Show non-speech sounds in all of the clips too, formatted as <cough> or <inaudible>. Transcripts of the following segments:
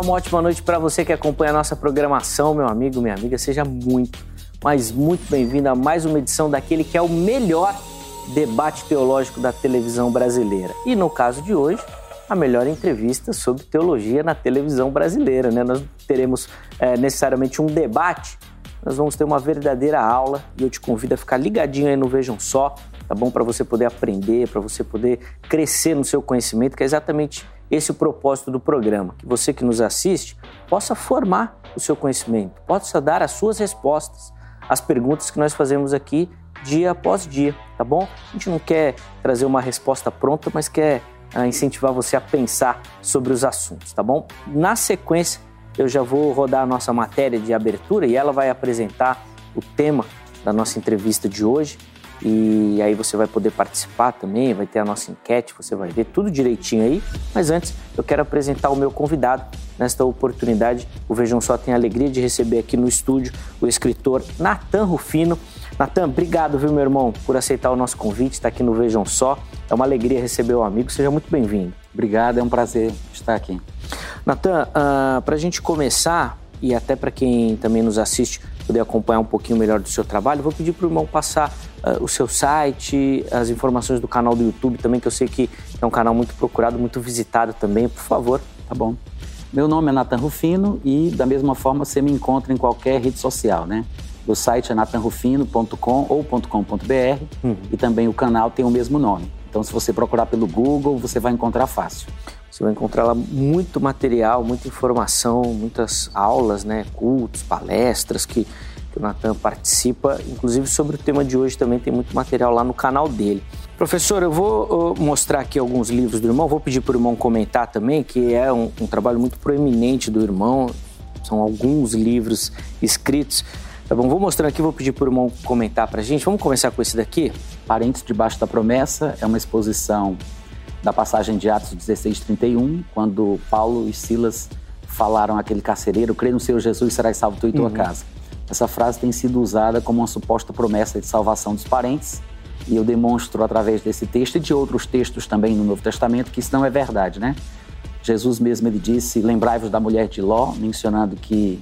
Uma ótima noite para você que acompanha a nossa programação, meu amigo, minha amiga. Seja muito, mas muito bem-vindo a mais uma edição daquele que é o melhor debate teológico da televisão brasileira. E no caso de hoje, a melhor entrevista sobre teologia na televisão brasileira. Né? Nós teremos é, necessariamente um debate, nós vamos ter uma verdadeira aula e eu te convido a ficar ligadinho aí no Vejam Só, tá bom? Para você poder aprender, para você poder crescer no seu conhecimento, que é exatamente esse o propósito do programa, que você que nos assiste possa formar o seu conhecimento, possa dar as suas respostas às perguntas que nós fazemos aqui dia após dia, tá bom? A gente não quer trazer uma resposta pronta, mas quer ah, incentivar você a pensar sobre os assuntos, tá bom? Na sequência, eu já vou rodar a nossa matéria de abertura e ela vai apresentar o tema da nossa entrevista de hoje e aí você vai poder participar também, vai ter a nossa enquete, você vai ver tudo direitinho aí. Mas antes, eu quero apresentar o meu convidado. Nesta oportunidade, o Vejam Só tem a alegria de receber aqui no estúdio o escritor Natan Rufino. Natan, obrigado, viu, meu irmão, por aceitar o nosso convite, estar aqui no Vejam Só. É uma alegria receber o amigo, seja muito bem-vindo. Obrigado, é um prazer estar aqui. Natan, uh, ah, para a gente começar, e até para quem também nos assiste poder acompanhar um pouquinho melhor do seu trabalho, vou pedir para o irmão passar uh, o seu site, as informações do canal do YouTube também, que eu sei que é um canal muito procurado, muito visitado também. Por favor. Tá bom. Meu nome é Nathan Rufino e, da mesma forma, você me encontra em qualquer rede social, né? O site é natanrufino.com ou .com.br uhum. e também o canal tem o mesmo nome. Então, se você procurar pelo Google, você vai encontrar fácil. Você vai encontrar lá muito material, muita informação, muitas aulas, né, cultos, palestras que, que o Natan participa. Inclusive sobre o tema de hoje também tem muito material lá no canal dele. Professor, eu vou mostrar aqui alguns livros do irmão, vou pedir para o irmão comentar também, que é um, um trabalho muito proeminente do irmão, são alguns livros escritos. Tá bom, vou mostrar aqui, vou pedir para o irmão comentar para a gente. Vamos começar com esse daqui? Parentes debaixo da promessa é uma exposição da passagem de Atos 16, 31, quando Paulo e Silas falaram àquele carcereiro, crê no Senhor Jesus, serás salvo tu e tua uhum. casa. Essa frase tem sido usada como uma suposta promessa de salvação dos parentes, e eu demonstro através desse texto e de outros textos também no Novo Testamento que isso não é verdade, né? Jesus mesmo ele disse: lembrai-vos da mulher de Ló, mencionando que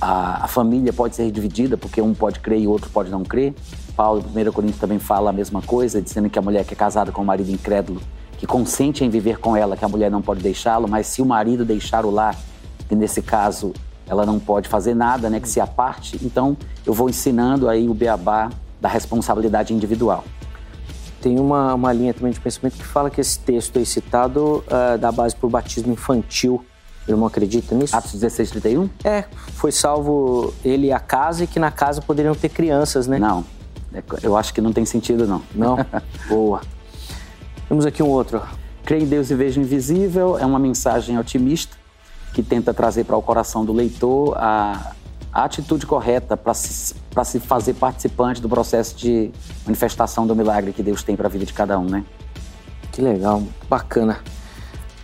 a, a, família pode ser dividida porque um pode crer e o outro pode não crer. Paulo, em 1 Coríntios, também fala a mesma coisa, dizendo que a mulher que é casada com o marido incrédulo que consente em viver com ela, que a mulher não pode deixá-lo, mas se o marido deixar o lar, que nesse caso ela não pode fazer nada, né, que se aparte, então eu vou ensinando aí o beabá da responsabilidade individual. Tem uma, uma linha também de pensamento que fala que esse texto aí citado uh, dá base para o batismo infantil. O irmão acredita nisso? Atos 16, 31? É, foi salvo ele e a casa e que na casa poderiam ter crianças, né? Não, eu acho que não tem sentido não. Não? <laughs> Boa. Temos aqui um outro. Creio em Deus e vejo invisível é uma mensagem otimista que tenta trazer para o coração do leitor a, a atitude correta para se, se fazer participante do processo de manifestação do milagre que Deus tem para a vida de cada um, né? Que legal, bacana.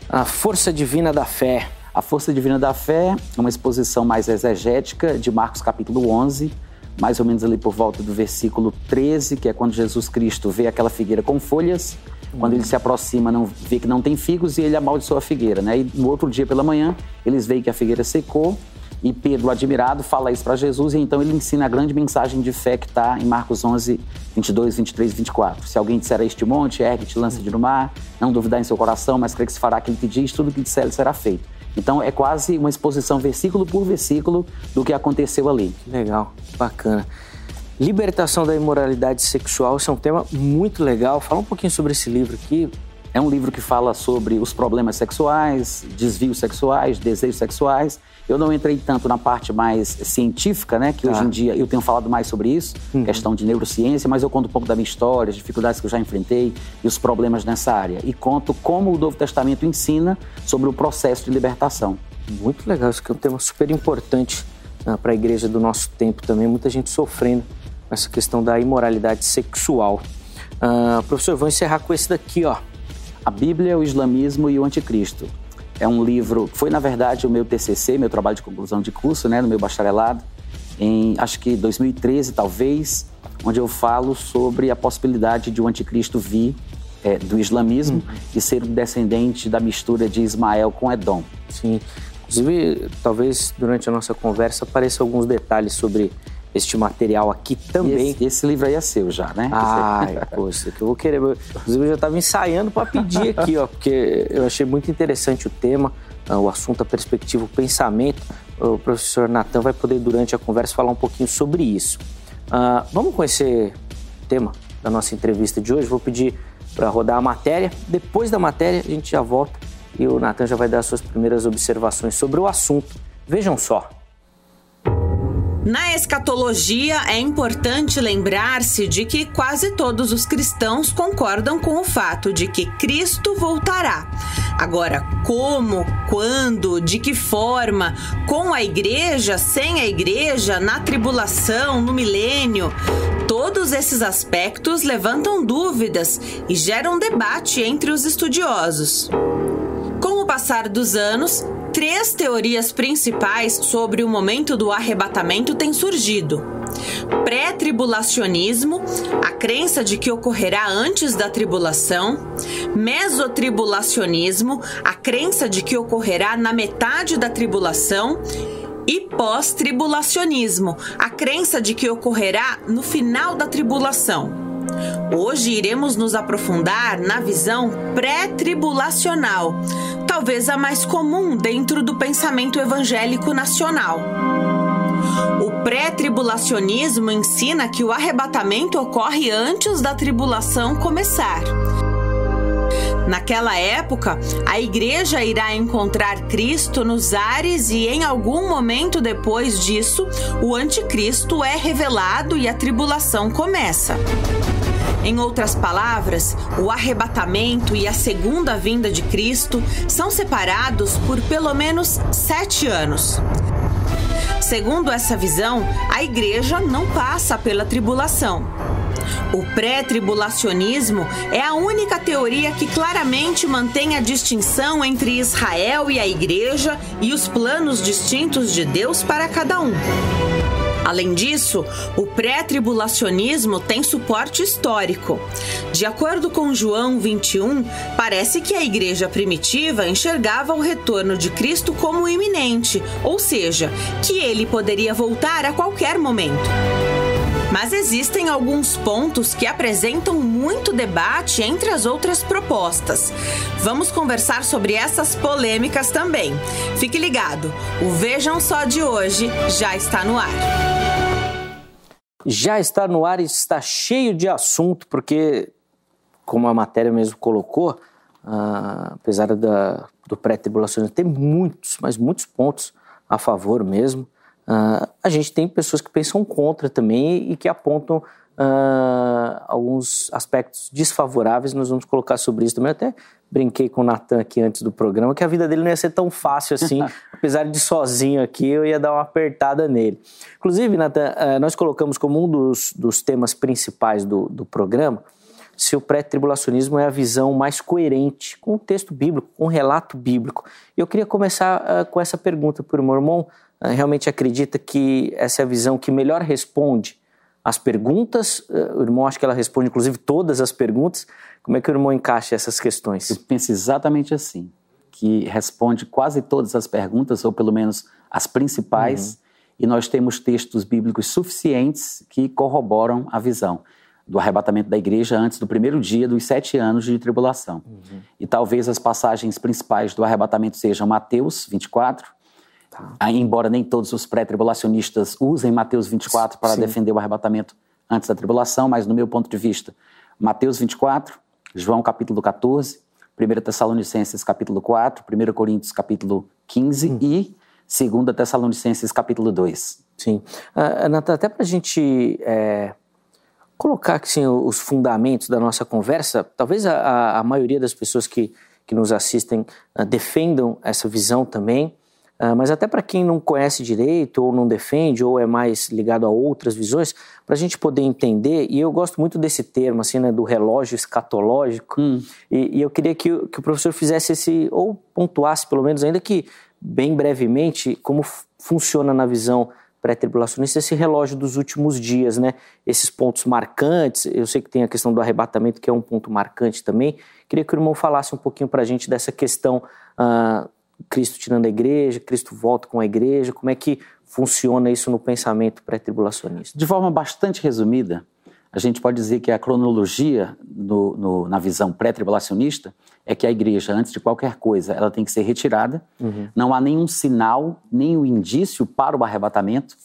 A força divina da fé. A força divina da fé é uma exposição mais exegética de Marcos capítulo 11, mais ou menos ali por volta do versículo 13, que é quando Jesus Cristo vê aquela figueira com folhas quando ele se aproxima, não vê que não tem figos e ele amaldiçoa a figueira, né? E no outro dia pela manhã, eles veem que a figueira secou e Pedro, admirado, fala isso para Jesus e então ele ensina a grande mensagem de fé que está em Marcos 11, 22, 23 e 24. Se alguém disser a este monte, ergue-te, lança-te no mar, não duvidar em seu coração, mas crê que se fará aquilo que diz, tudo que disser ele será feito. Então é quase uma exposição versículo por versículo do que aconteceu ali. Legal, bacana. Libertação da imoralidade sexual, isso é um tema muito legal. Fala um pouquinho sobre esse livro aqui. É um livro que fala sobre os problemas sexuais, desvios sexuais, desejos sexuais. Eu não entrei tanto na parte mais científica, né? Que hoje em dia eu tenho falado mais sobre isso, uhum. questão de neurociência, mas eu conto um pouco da minha história, as dificuldades que eu já enfrentei e os problemas nessa área. E conto como o Novo Testamento ensina sobre o processo de libertação. Muito legal, isso que é um tema super importante uh, para a igreja do nosso tempo também. Muita gente sofrendo essa questão da imoralidade sexual. Uh, professor, vou encerrar com esse daqui, ó. A Bíblia, o Islamismo e o Anticristo. É um livro, foi na verdade o meu TCC, meu trabalho de conclusão de curso, né, no meu bacharelado, em acho que 2013 talvez, onde eu falo sobre a possibilidade de o um anticristo vir é, do islamismo uhum. e ser um descendente da mistura de Ismael com Edom. Sim. Inclusive, talvez durante a nossa conversa apareçam alguns detalhes sobre este material aqui também. Esse, esse, livro aí é seu já, né? Ah, poxa, que eu vou querer. Inclusive, eu já estava ensaiando para pedir aqui, ó, porque eu achei muito interessante o tema, ah, o assunto, a perspectiva, o pensamento. O professor Natan vai poder, durante a conversa, falar um pouquinho sobre isso. Uh, vamos conhecer o tema da nossa entrevista de hoje. Vou pedir para rodar a matéria. Depois da matéria, a gente já volta e o Natan já vai dar suas primeiras observações sobre o assunto. Vejam só. Na escatologia, é importante lembrar-se de que quase todos os cristãos concordam com o fato de que Cristo voltará. Agora, como, quando, de que forma, com a igreja, sem a igreja, na tribulação, no milênio, todos esses aspectos levantam dúvidas e geram debate entre os estudiosos. Com o passar dos anos, três teorias principais sobre o momento do arrebatamento têm surgido. Pré-tribulacionismo, a crença de que ocorrerá antes da tribulação, mesotribulacionismo, a crença de que ocorrerá na metade da tribulação, e pós-tribulacionismo, a crença de que ocorrerá no final da tribulação. Hoje iremos nos aprofundar na visão pré-tribulacional, talvez a mais comum dentro do pensamento evangélico nacional. O pré-tribulacionismo ensina que o arrebatamento ocorre antes da tribulação começar. Naquela época, a igreja irá encontrar Cristo nos ares e em algum momento depois disso, o anticristo é revelado e a tribulação começa. Em outras palavras, o arrebatamento e a segunda vinda de Cristo são separados por pelo menos sete anos. Segundo essa visão, a igreja não passa pela tribulação. O pré-tribulacionismo é a única teoria que claramente mantém a distinção entre Israel e a igreja e os planos distintos de Deus para cada um. Além disso, o pré-tribulacionismo tem suporte histórico. De acordo com João 21, parece que a igreja primitiva enxergava o retorno de Cristo como iminente, ou seja, que ele poderia voltar a qualquer momento. Mas existem alguns pontos que apresentam muito debate entre as outras propostas. Vamos conversar sobre essas polêmicas também. Fique ligado, o Vejam Só de hoje já está no ar já está no ar e está cheio de assunto, porque, como a matéria mesmo colocou, uh, apesar da, do pré-tribulacionismo ter muitos, mas muitos pontos a favor mesmo, uh, a gente tem pessoas que pensam contra também e que apontam uh, alguns aspectos desfavoráveis. Nós vamos colocar sobre isso também. até brinquei com o Natan aqui antes do programa que a vida dele não ia ser tão fácil assim, <laughs> apesar de sozinho aqui eu ia dar uma apertada nele. Inclusive, Natan, uh, nós colocamos como um dos, dos temas principais do, do programa se o pré-tribulacionismo é a visão mais coerente com o texto bíblico, com o relato bíblico. E eu queria começar uh, com essa pergunta para o meu irmão. Uh, realmente acredita que essa é a visão que melhor responde as perguntas. Eh, o irmão acho que ela responde, inclusive, todas as perguntas. Como é que o irmão encaixa essas questões? Eu penso exatamente assim, que responde quase todas as perguntas, ou pelo menos as principais, uhum. e nós temos textos bíblicos suficientes que corroboram a visão do arrebatamento da igreja antes do primeiro dia dos sete anos de tribulação. Uhum. E talvez as passagens principais do arrebatamento sejam Mateus 24, Tá. Embora nem todos os pré-tribulacionistas usem Mateus 24 para Sim. defender o arrebatamento antes da tribulação, mas no meu ponto de vista, Mateus 24, João capítulo 14, 1 Tessalonicenses capítulo 4, 1 Coríntios capítulo 15 hum. e 2 Tessalonicenses capítulo 2. Sim. Uh, até para a gente é, colocar assim, os fundamentos da nossa conversa, talvez a, a maioria das pessoas que, que nos assistem uh, defendam essa visão também, Uh, mas até para quem não conhece direito, ou não defende, ou é mais ligado a outras visões, para a gente poder entender, e eu gosto muito desse termo, assim, né, do relógio escatológico, hum. e, e, eu queria que, que, o professor fizesse esse, ou pontuasse pelo menos, ainda que bem brevemente, como funciona na visão pré-tribulacionista esse relógio dos últimos dias, né? Esses pontos marcantes, eu sei que tem a questão do arrebatamento, que é um ponto marcante também. Queria que o irmão falasse um pouquinho para a gente dessa questão uh, Cristo tirando a igreja, Cristo volta com a igreja, como é que funciona isso no pensamento pré-tribulacionista? De forma bastante resumida, a gente pode dizer que a cronologia no, no, na visão pré-tribulacionista é que a igreja, antes de qualquer coisa, ela tem que ser retirada. Uhum. Não há nenhum sinal, nenhum indício para o arrebatamento.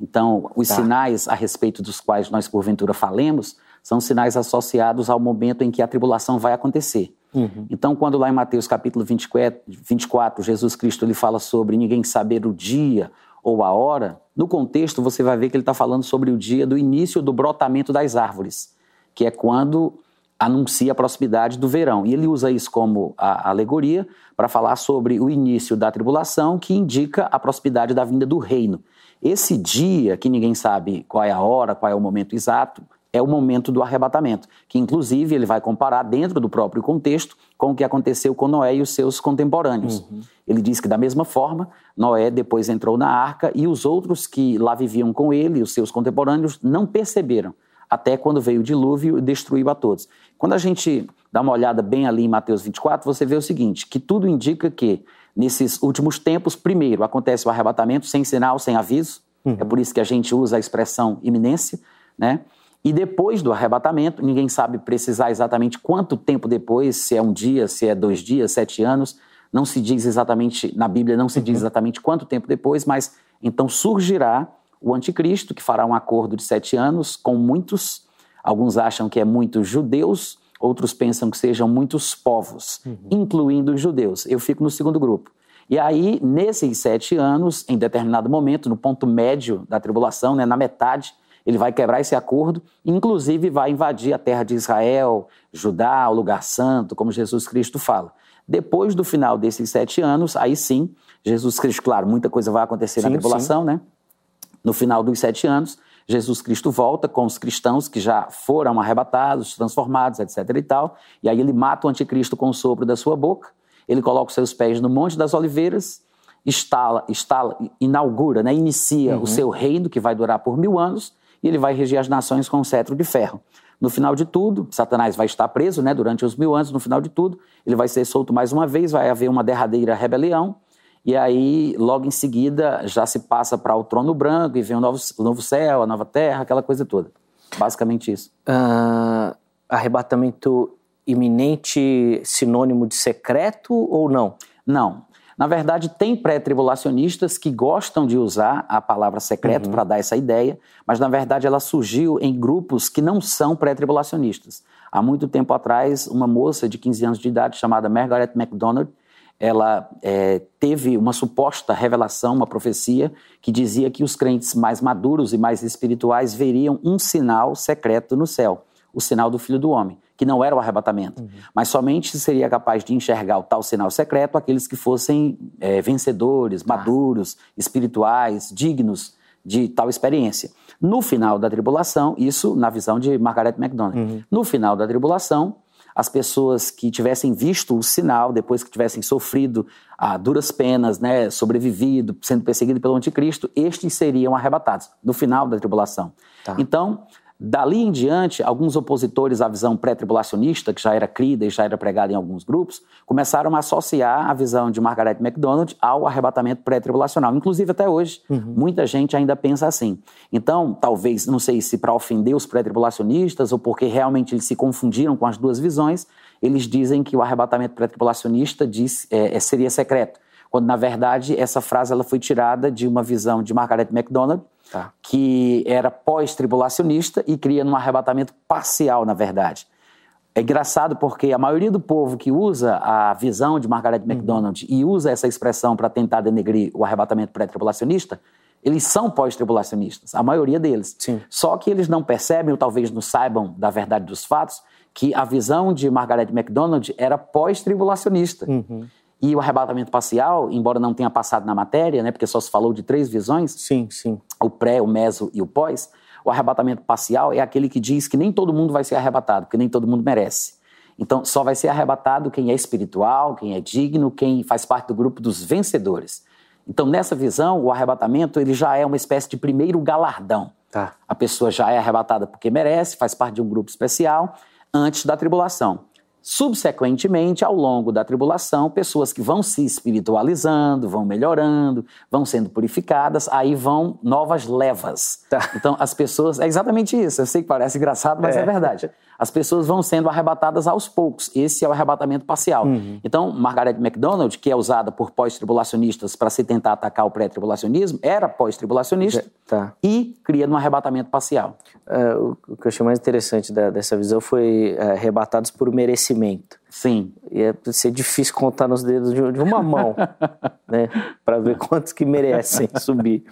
Então, os tá. sinais a respeito dos quais nós, porventura, falemos, são sinais associados ao momento em que a tribulação vai acontecer. Uhum. Então, quando lá em Mateus capítulo 24, 24, Jesus Cristo ele fala sobre ninguém saber o dia ou a hora, no contexto você vai ver que ele está falando sobre o dia do início do brotamento das árvores, que é quando anuncia a proximidade do verão. E ele usa isso como a alegoria para falar sobre o início da tribulação, que indica a proximidade da vinda do reino. Esse dia, que ninguém sabe qual é a hora, qual é o momento exato, é o momento do arrebatamento, que inclusive ele vai comparar dentro do próprio contexto com o que aconteceu com Noé e os seus contemporâneos. Uhum. Ele diz que da mesma forma, Noé depois entrou na arca e os outros que lá viviam com ele, os seus contemporâneos, não perceberam, até quando veio o dilúvio e destruiu a todos. Quando a gente dá uma olhada bem ali em Mateus 24, você vê o seguinte, que tudo indica que nesses últimos tempos, primeiro, acontece o arrebatamento sem sinal, sem aviso, uhum. é por isso que a gente usa a expressão iminência, né? E depois do arrebatamento, ninguém sabe precisar exatamente quanto tempo depois, se é um dia, se é dois dias, sete anos, não se diz exatamente, na Bíblia não se diz uhum. exatamente quanto tempo depois, mas então surgirá o anticristo, que fará um acordo de sete anos com muitos, alguns acham que é muitos judeus, outros pensam que sejam muitos povos, uhum. incluindo os judeus. Eu fico no segundo grupo. E aí, nesses sete anos, em determinado momento, no ponto médio da tribulação, né, na metade, ele vai quebrar esse acordo, inclusive vai invadir a terra de Israel, Judá, o lugar santo, como Jesus Cristo fala. Depois do final desses sete anos, aí sim, Jesus Cristo, claro, muita coisa vai acontecer sim, na tribulação, sim. né? No final dos sete anos, Jesus Cristo volta com os cristãos que já foram arrebatados, transformados, etc. e tal, e aí ele mata o anticristo com o sopro da sua boca, ele coloca os seus pés no Monte das Oliveiras, instala, instala inaugura, né, inicia uhum. o seu reino, que vai durar por mil anos, e ele vai reger as nações com um cetro de ferro. No final de tudo, Satanás vai estar preso né, durante os mil anos, no final de tudo, ele vai ser solto mais uma vez, vai haver uma derradeira rebelião, e aí, logo em seguida, já se passa para o trono branco e vem o novo, o novo céu, a nova terra, aquela coisa toda. Basicamente isso. Uh, arrebatamento iminente sinônimo de secreto ou não? Não. Na verdade, tem pré-tribulacionistas que gostam de usar a palavra secreto uhum. para dar essa ideia, mas na verdade ela surgiu em grupos que não são pré-tribulacionistas. Há muito tempo atrás, uma moça de 15 anos de idade chamada Margaret MacDonald, ela é, teve uma suposta revelação, uma profecia, que dizia que os crentes mais maduros e mais espirituais veriam um sinal secreto no céu, o sinal do Filho do Homem que não era o arrebatamento, uhum. mas somente seria capaz de enxergar o tal sinal secreto aqueles que fossem é, vencedores, ah. maduros, espirituais, dignos de tal experiência. No final da tribulação, isso na visão de Margaret MacDonald, uhum. no final da tribulação, as pessoas que tivessem visto o sinal, depois que tivessem sofrido duras penas, né, sobrevivido, sendo perseguido pelo anticristo, estes seriam arrebatados no final da tribulação. Tá. Então, Dali em diante, alguns opositores à visão pré-tribulacionista, que já era crida e já era pregada em alguns grupos, começaram a associar a visão de Margaret MacDonald ao arrebatamento pré-tribulacional. Inclusive, até hoje, uhum. muita gente ainda pensa assim. Então, talvez, não sei se para ofender os pré-tribulacionistas ou porque realmente eles se confundiram com as duas visões, eles dizem que o arrebatamento pré-tribulacionista é, é, seria secreto quando na verdade essa frase ela foi tirada de uma visão de Margaret MacDonald, tá. que era pós-tribulacionista e cria um arrebatamento parcial, na verdade. É engraçado porque a maioria do povo que usa a visão de Margaret uhum. MacDonald e usa essa expressão para tentar denegrir o arrebatamento pré-tribulacionista, eles são pós-tribulacionistas, a maioria deles. Sim. Só que eles não percebem, ou talvez não saibam da verdade dos fatos, que a visão de Margaret MacDonald era pós-tribulacionista. Uhum. E o arrebatamento parcial, embora não tenha passado na matéria, né, porque só se falou de três visões, sim, sim. O pré, o meso e o pós, o arrebatamento parcial é aquele que diz que nem todo mundo vai ser arrebatado, porque nem todo mundo merece. Então, só vai ser arrebatado quem é espiritual, quem é digno, quem faz parte do grupo dos vencedores. Então, nessa visão, o arrebatamento ele já é uma espécie de primeiro galardão. Tá. A pessoa já é arrebatada porque merece, faz parte de um grupo especial, antes da tribulação. Subsequentemente, ao longo da tribulação, pessoas que vão se espiritualizando, vão melhorando, vão sendo purificadas, aí vão novas levas. Tá. Então, as pessoas. É exatamente isso. Eu sei que parece engraçado, mas é, é verdade. As pessoas vão sendo arrebatadas aos poucos. Esse é o arrebatamento parcial. Uhum. Então, Margaret MacDonald, que é usada por pós-tribulacionistas para se tentar atacar o pré-tribulacionismo, era pós-tribulacionista tá. e cria no arrebatamento parcial. Uh, o que eu achei mais interessante da, dessa visão foi uh, arrebatados por merecimento. Sim. Ia ser difícil contar nos dedos de, de uma mão, <laughs> né? Para ver quantos que merecem <laughs> subir.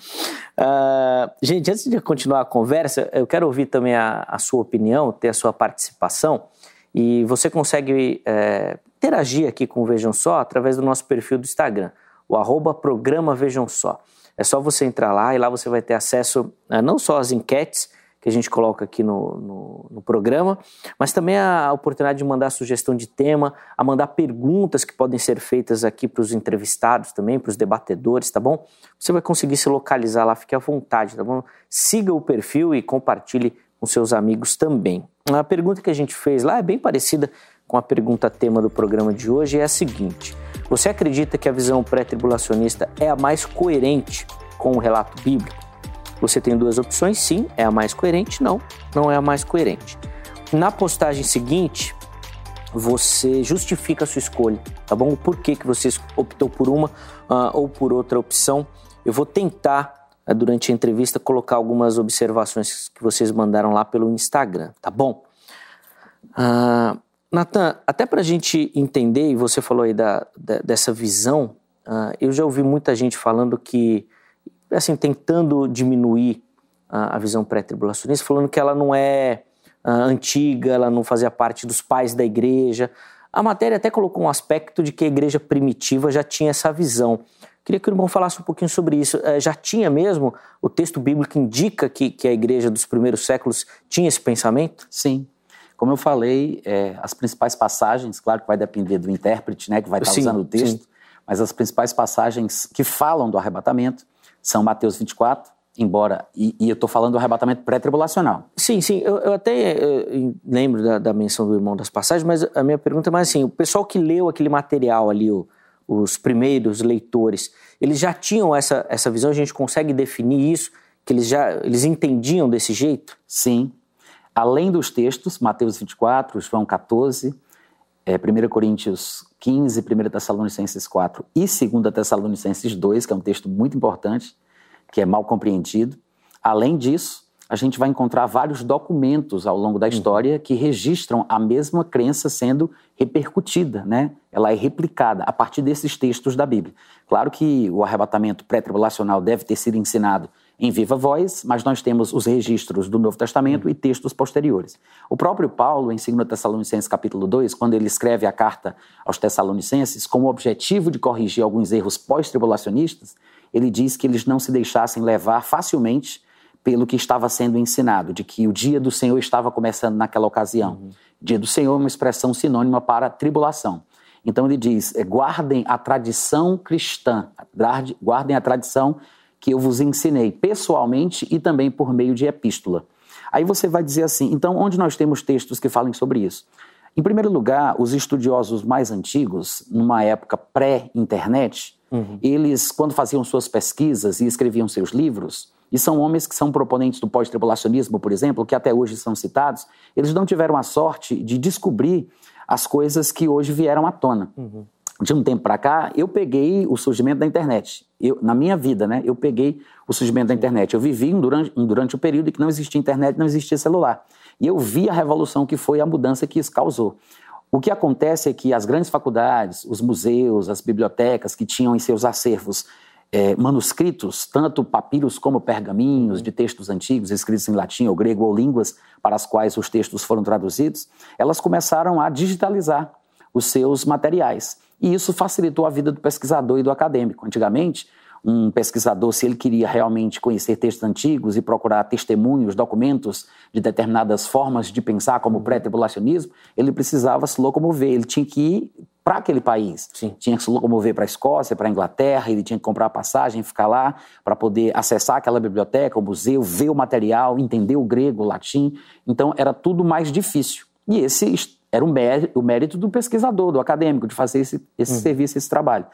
Uh, gente, antes de continuar a conversa, eu quero ouvir também a, a sua opinião, ter a sua participação. E você consegue é, interagir aqui com o Vejam Só através do nosso perfil do Instagram, o arroba programa Vejam Só. É só você entrar lá e lá você vai ter acesso a não só às enquetes, que a gente coloca aqui no, no, no, programa, mas também a oportunidade de mandar sugestão de tema, a mandar perguntas que podem ser feitas aqui para os entrevistados também, para os debatedores, tá bom? Você vai conseguir se localizar lá, fique à vontade, tá bom? Siga o perfil e compartilhe com seus amigos também. A pergunta que a gente fez lá é bem parecida com a pergunta tema do programa de hoje, é a seguinte: Você acredita que a visão pré-tribulacionista é a mais coerente com o relato bíblico? Você tem duas opções, sim, é a mais coerente, não, não é a mais coerente. Na postagem seguinte, você justifica a sua escolha, tá bom? O porquê que você optou por uma uh, ou por outra opção. Eu vou tentar, uh, durante a entrevista, colocar algumas observações que vocês mandaram lá pelo Instagram, tá bom? Uh, Natan, até para a gente entender, e você falou aí da, da dessa visão, uh, eu já ouvi muita gente falando que assim, tentando diminuir a, a visão pré-tribulacionista, falando que ela não é uh, antiga, ela não fazia parte dos pais da igreja. A matéria até colocou um aspecto de que a igreja primitiva já tinha essa visão. Queria que o irmão falasse um pouquinho sobre isso. Uh, já tinha mesmo? O texto bíblico indica que, que a igreja dos primeiros séculos tinha esse pensamento? Sim. Como eu falei, é, as principais passagens, claro que vai depender do intérprete, né, que vai estar sim, usando o texto, sim. mas as principais passagens que falam do arrebatamento são Mateus 24, embora. E, e eu estou falando do arrebatamento pré-tribulacional. Sim, sim. Eu, eu até eu lembro da, da, menção do irmão das passagens, mas a minha pergunta é mais assim: o pessoal que leu aquele material ali, o, os primeiros leitores, eles já tinham essa, essa visão? A gente consegue definir isso? Que eles já eles entendiam desse jeito? Sim. Além dos textos, Mateus 24, João 14, é, 1 Coríntios 15, 1 Tessalonicenses 4 e 2 Tessalonicenses 2, que é um texto muito importante, que é mal compreendido. Além disso, a gente vai encontrar vários documentos ao longo da história que registram a mesma crença sendo repercutida, né? Ela é replicada a partir desses textos da Bíblia. Claro que o arrebatamento pré-tribulacional deve ter sido ensinado em viva voz, mas nós temos os registros do Novo Testamento e textos posteriores. O próprio Paulo, em 2 Tessalonicenses capítulo 2, quando ele escreve a carta aos Tessalonicenses, com o objetivo de corrigir alguns erros pós-tribulacionistas, ele diz que eles não se deixassem levar facilmente pelo que estava sendo ensinado, de que o dia do Senhor estava começando naquela ocasião. Uhum. Dia do Senhor é uma expressão sinônima para tribulação. Então ele diz: guardem a tradição cristã, guardem a tradição que eu vos ensinei pessoalmente e também por meio de epístola. Aí você vai dizer assim: então, onde nós temos textos que falem sobre isso? Em primeiro lugar, os estudiosos mais antigos, numa época pré-internet, uhum. eles, quando faziam suas pesquisas e escreviam seus livros, e são homens que são proponentes do pós-tribulacionismo, por exemplo, que até hoje são citados, eles não tiveram a sorte de descobrir as coisas que hoje vieram à tona. Uhum de um tempo para cá, eu peguei o surgimento da internet. Eu, na minha vida, né? Eu peguei o surgimento da internet. Eu vivi um durante, um, durante o período em que não existia internet, não existia celular. E eu vi a revolução que foi a mudança que isso causou. O que acontece é que as grandes faculdades, os museus, as bibliotecas que tinham em seus acervos é, manuscritos, tanto papiros como pergaminhos de textos antigos, escritos em latim ou grego ou línguas para as quais os textos foram traduzidos, elas começaram a digitalizar os seus materiais. E isso facilitou a vida do pesquisador e do acadêmico. Antigamente, um pesquisador, se ele queria realmente conhecer textos antigos e procurar testemunhos, documentos de determinadas formas de pensar, como o pré-tribulacionismo, ele precisava se locomover, ele tinha que ir para aquele país. Sim. Tinha que se locomover para a Escócia, para a Inglaterra, ele tinha que comprar passagem, ficar lá para poder acessar aquela biblioteca, o museu, ver o material, entender o grego, o latim. Então era tudo mais difícil. E esse era o mérito do pesquisador, do acadêmico, de fazer esse, esse uhum. serviço, esse trabalho.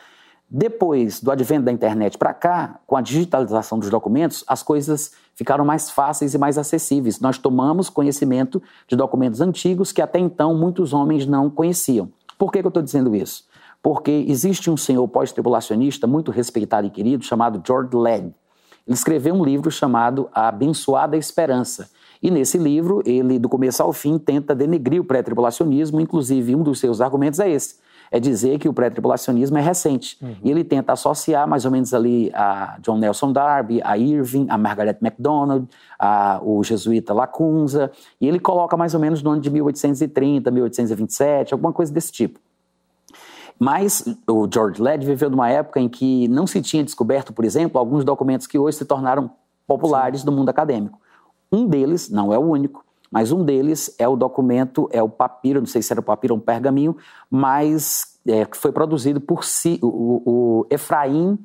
Depois do advento da internet para cá, com a digitalização dos documentos, as coisas ficaram mais fáceis e mais acessíveis. Nós tomamos conhecimento de documentos antigos que até então muitos homens não conheciam. Por que, que eu estou dizendo isso? Porque existe um senhor pós-tribulacionista muito respeitado e querido chamado George Led. Ele escreveu um livro chamado A Abençoada Esperança. E nesse livro, ele, do começo ao fim, tenta denegrir o pré-tribulacionismo, inclusive um dos seus argumentos é esse é dizer que o pré-tribulacionismo é recente. Uhum. E ele tenta associar mais ou menos ali a John Nelson Darby, a Irving, a Margaret MacDonald, a, o jesuíta Lacunza, e ele coloca mais ou menos no ano de 1830, 1827, alguma coisa desse tipo. Mas o George Led viveu numa época em que não se tinha descoberto, por exemplo, alguns documentos que hoje se tornaram populares Sim. do mundo acadêmico. Um deles, não é o único, mas um deles é o documento, é o papiro, não sei se era o papiro ou um pergaminho, mas é, que foi produzido por si, o, o, Efraim,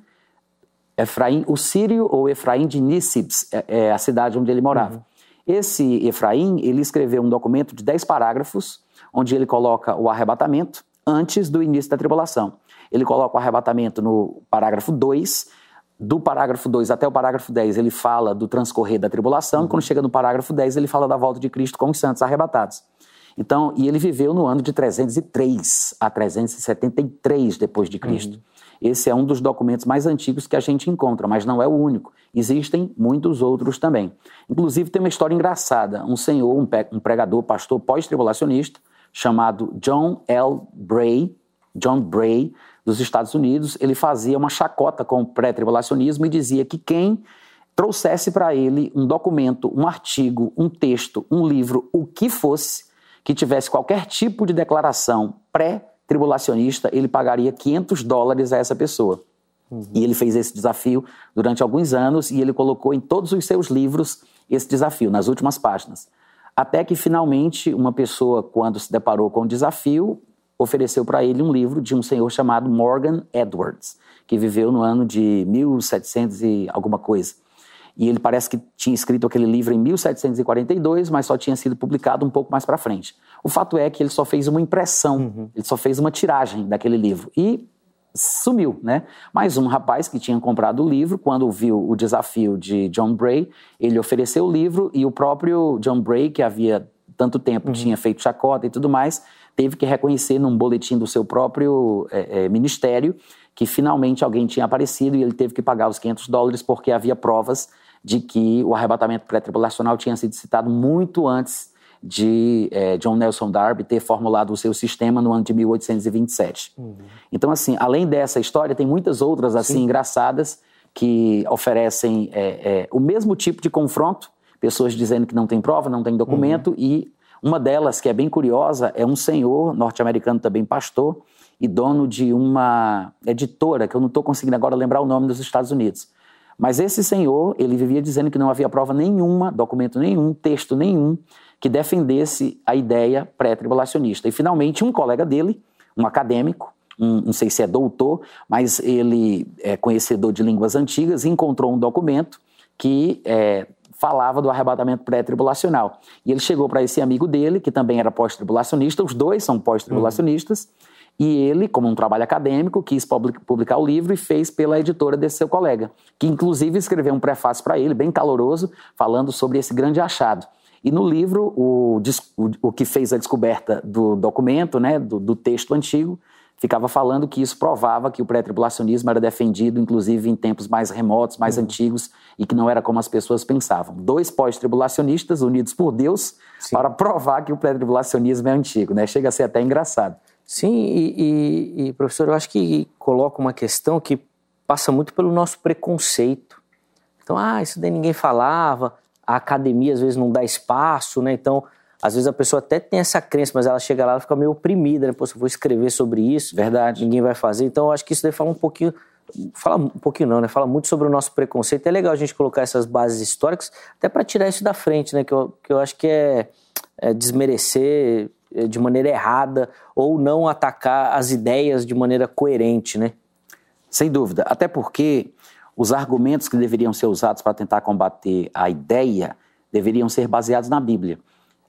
Efraim, o Sírio ou Efraim de Nísibs, é, é, a cidade onde ele morava. Uhum. Esse Efraim, ele escreveu um documento de dez parágrafos, onde ele coloca o arrebatamento antes do início da tribulação. Ele coloca o arrebatamento no parágrafo 2, do parágrafo 2 até o parágrafo 10, ele fala do transcorrer da tribulação, uhum. e quando chega no parágrafo 10, ele fala da volta de Cristo com os santos arrebatados. Então, e ele viveu no ano de 303 a 373 depois de Cristo. Uhum. Esse é um dos documentos mais antigos que a gente encontra, mas não é o único. Existem muitos outros também. Inclusive, tem uma história engraçada. Um senhor, um pregador, pastor pós-tribulacionista, chamado John L. Bray, John Bray, dos Estados Unidos, ele fazia uma chacota com o pré-tribulacionismo e dizia que quem trouxesse para ele um documento, um artigo, um texto, um livro, o que fosse, que tivesse qualquer tipo de declaração pré-tribulacionista, ele pagaria 500 dólares a essa pessoa. Uhum. E ele fez esse desafio durante alguns anos e ele colocou em todos os seus livros esse desafio, nas últimas páginas. Até que finalmente uma pessoa, quando se deparou com o desafio, ofereceu para ele um livro de um senhor chamado Morgan Edwards, que viveu no ano de 1700 e alguma coisa. E ele parece que tinha escrito aquele livro em 1742, mas só tinha sido publicado um pouco mais para frente. O fato é que ele só fez uma impressão, uhum. ele só fez uma tiragem daquele livro e sumiu, né? Mas um rapaz que tinha comprado o livro, quando viu o desafio de John Bray, ele ofereceu o livro e o próprio John Bray, que havia tanto tempo uhum. tinha feito chacota e tudo mais, teve que reconhecer num boletim do seu próprio é, é, ministério que finalmente alguém tinha aparecido e ele teve que pagar os 500 dólares porque havia provas de que o arrebatamento pré-tribulacional tinha sido citado muito antes de é, John Nelson Darby ter formulado o seu sistema no ano de 1827. Uhum. Então, assim, além dessa história, tem muitas outras assim Sim. engraçadas que oferecem é, é, o mesmo tipo de confronto, pessoas dizendo que não tem prova, não tem documento uhum. e uma delas, que é bem curiosa, é um senhor norte-americano também pastor e dono de uma editora, que eu não estou conseguindo agora lembrar o nome dos Estados Unidos. Mas esse senhor, ele vivia dizendo que não havia prova nenhuma, documento nenhum, texto nenhum, que defendesse a ideia pré-tribulacionista. E finalmente um colega dele, um acadêmico, um, não sei se é doutor, mas ele é conhecedor de línguas antigas, encontrou um documento que é, falava do arrebatamento pré-tribulacional. E ele chegou para esse amigo dele, que também era pós-tribulacionista, os dois são pós-tribulacionistas, uhum. e ele, como um trabalho acadêmico, quis publicar o livro e fez pela editora desse seu colega, que inclusive escreveu um prefácio para ele, bem caloroso, falando sobre esse grande achado. E no livro, o, o, que fez a descoberta do documento, né, do, do texto antigo, ficava falando que isso provava que o pré-tribulacionismo era defendido, inclusive em tempos mais remotos, mais uhum. antigos, e que não era como as pessoas pensavam. Dois pós-tribulacionistas unidos por Deus Sim. para provar que o pré-tribulacionismo é antigo, né? Chega a ser até engraçado. Sim, e, e, e, professor, eu acho que coloca uma questão que passa muito pelo nosso preconceito. Então, ah, isso daí ninguém falava, a academia às vezes não dá espaço, né? Então, às vezes a pessoa até tem essa crença, mas ela chega lá e fica meio oprimida, né? Pô, se eu vou escrever sobre isso, verdade, ninguém vai fazer. Então eu acho que isso daí fala um pouquinho, fala um pouquinho não, né? Fala muito sobre o nosso preconceito. É legal a gente colocar essas bases históricas, até para tirar isso da frente, né? Que eu, que eu acho que é, é desmerecer é, de maneira errada ou não atacar as ideias de maneira coerente, né? Sem dúvida. Até porque os argumentos que deveriam ser usados para tentar combater a ideia deveriam ser baseados na Bíblia.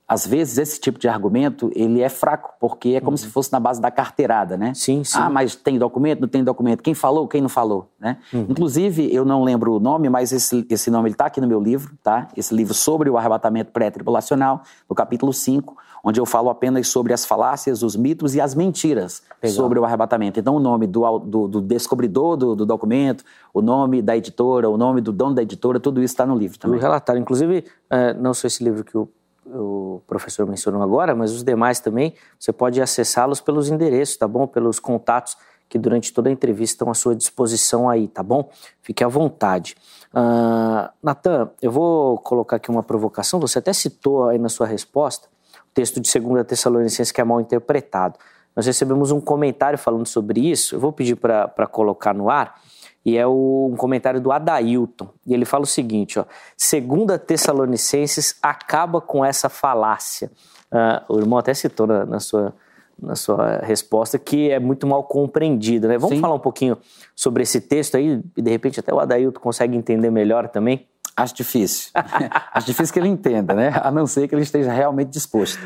Às vezes esse tipo de argumento ele é fraco, porque é como uhum. se fosse na base da carteirada, né? Sim, sim. Ah, mas tem documento, não tem documento. Quem falou, quem não falou, né? Uhum. Inclusive, eu não lembro o nome, mas esse, esse nome está aqui no meu livro, tá? Esse livro sobre o arrebatamento pré-tribulacional, no capítulo 5, onde eu falo apenas sobre as falácias, os mitos e as mentiras Legal. sobre o arrebatamento. Então, o nome do, do, do descobridor do, do, documento, o nome da editora, o nome do dono da editora, tudo isso está no livro também. O relatório, inclusive, é, não sou esse livro que o o professor mencionou agora, mas os demais também, você pode acessá-los pelos endereços, tá bom? Pelos contatos que durante toda a entrevista estão à sua disposição aí, tá bom? Fique à vontade. Uh, Natan, eu vou colocar aqui uma provocação, você até citou aí na sua resposta o texto de 2 Tessalonicenses que é mal interpretado. Nós recebemos um comentário falando sobre isso, eu vou pedir para colocar no ar, e é o, um comentário do Adailton. E ele fala o seguinte: ó, segunda Tessalonicenses acaba com essa falácia. Uh, o irmão até citou na, na, sua, na sua resposta que é muito mal compreendida. Né? Vamos Sim. falar um pouquinho sobre esse texto aí, e de repente até o Adailton consegue entender melhor também? Acho difícil. <laughs> Acho difícil que ele entenda, né? A não ser que ele esteja realmente disposto.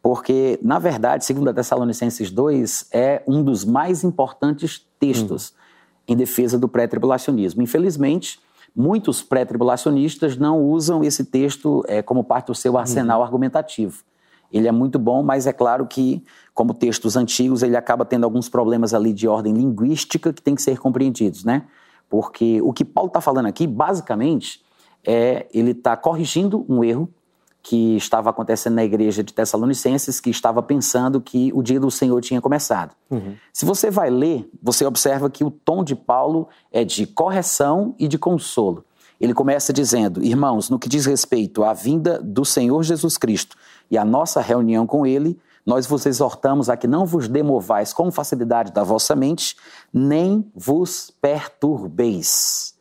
Porque, na verdade, segundo a Tessalonicenses 2, é um dos mais importantes textos hum em defesa do pré-tribulacionismo. Infelizmente, muitos pré-tribulacionistas não usam esse texto é, como parte do seu arsenal uhum. argumentativo. Ele é muito bom, mas é claro que, como textos antigos, ele acaba tendo alguns problemas ali de ordem linguística que tem que ser compreendidos, né? Porque o que Paulo está falando aqui, basicamente, é ele está corrigindo um erro que estava acontecendo na igreja de Tessalonicenses, que estava pensando que o dia do Senhor tinha começado. Uhum. Se você vai ler, você observa que o tom de Paulo é de correção e de consolo. Ele começa dizendo: Irmãos, no que diz respeito à vinda do Senhor Jesus Cristo e à nossa reunião com Ele, nós vos exortamos a que não vos demovais com facilidade da vossa mente, nem vos perturbeis.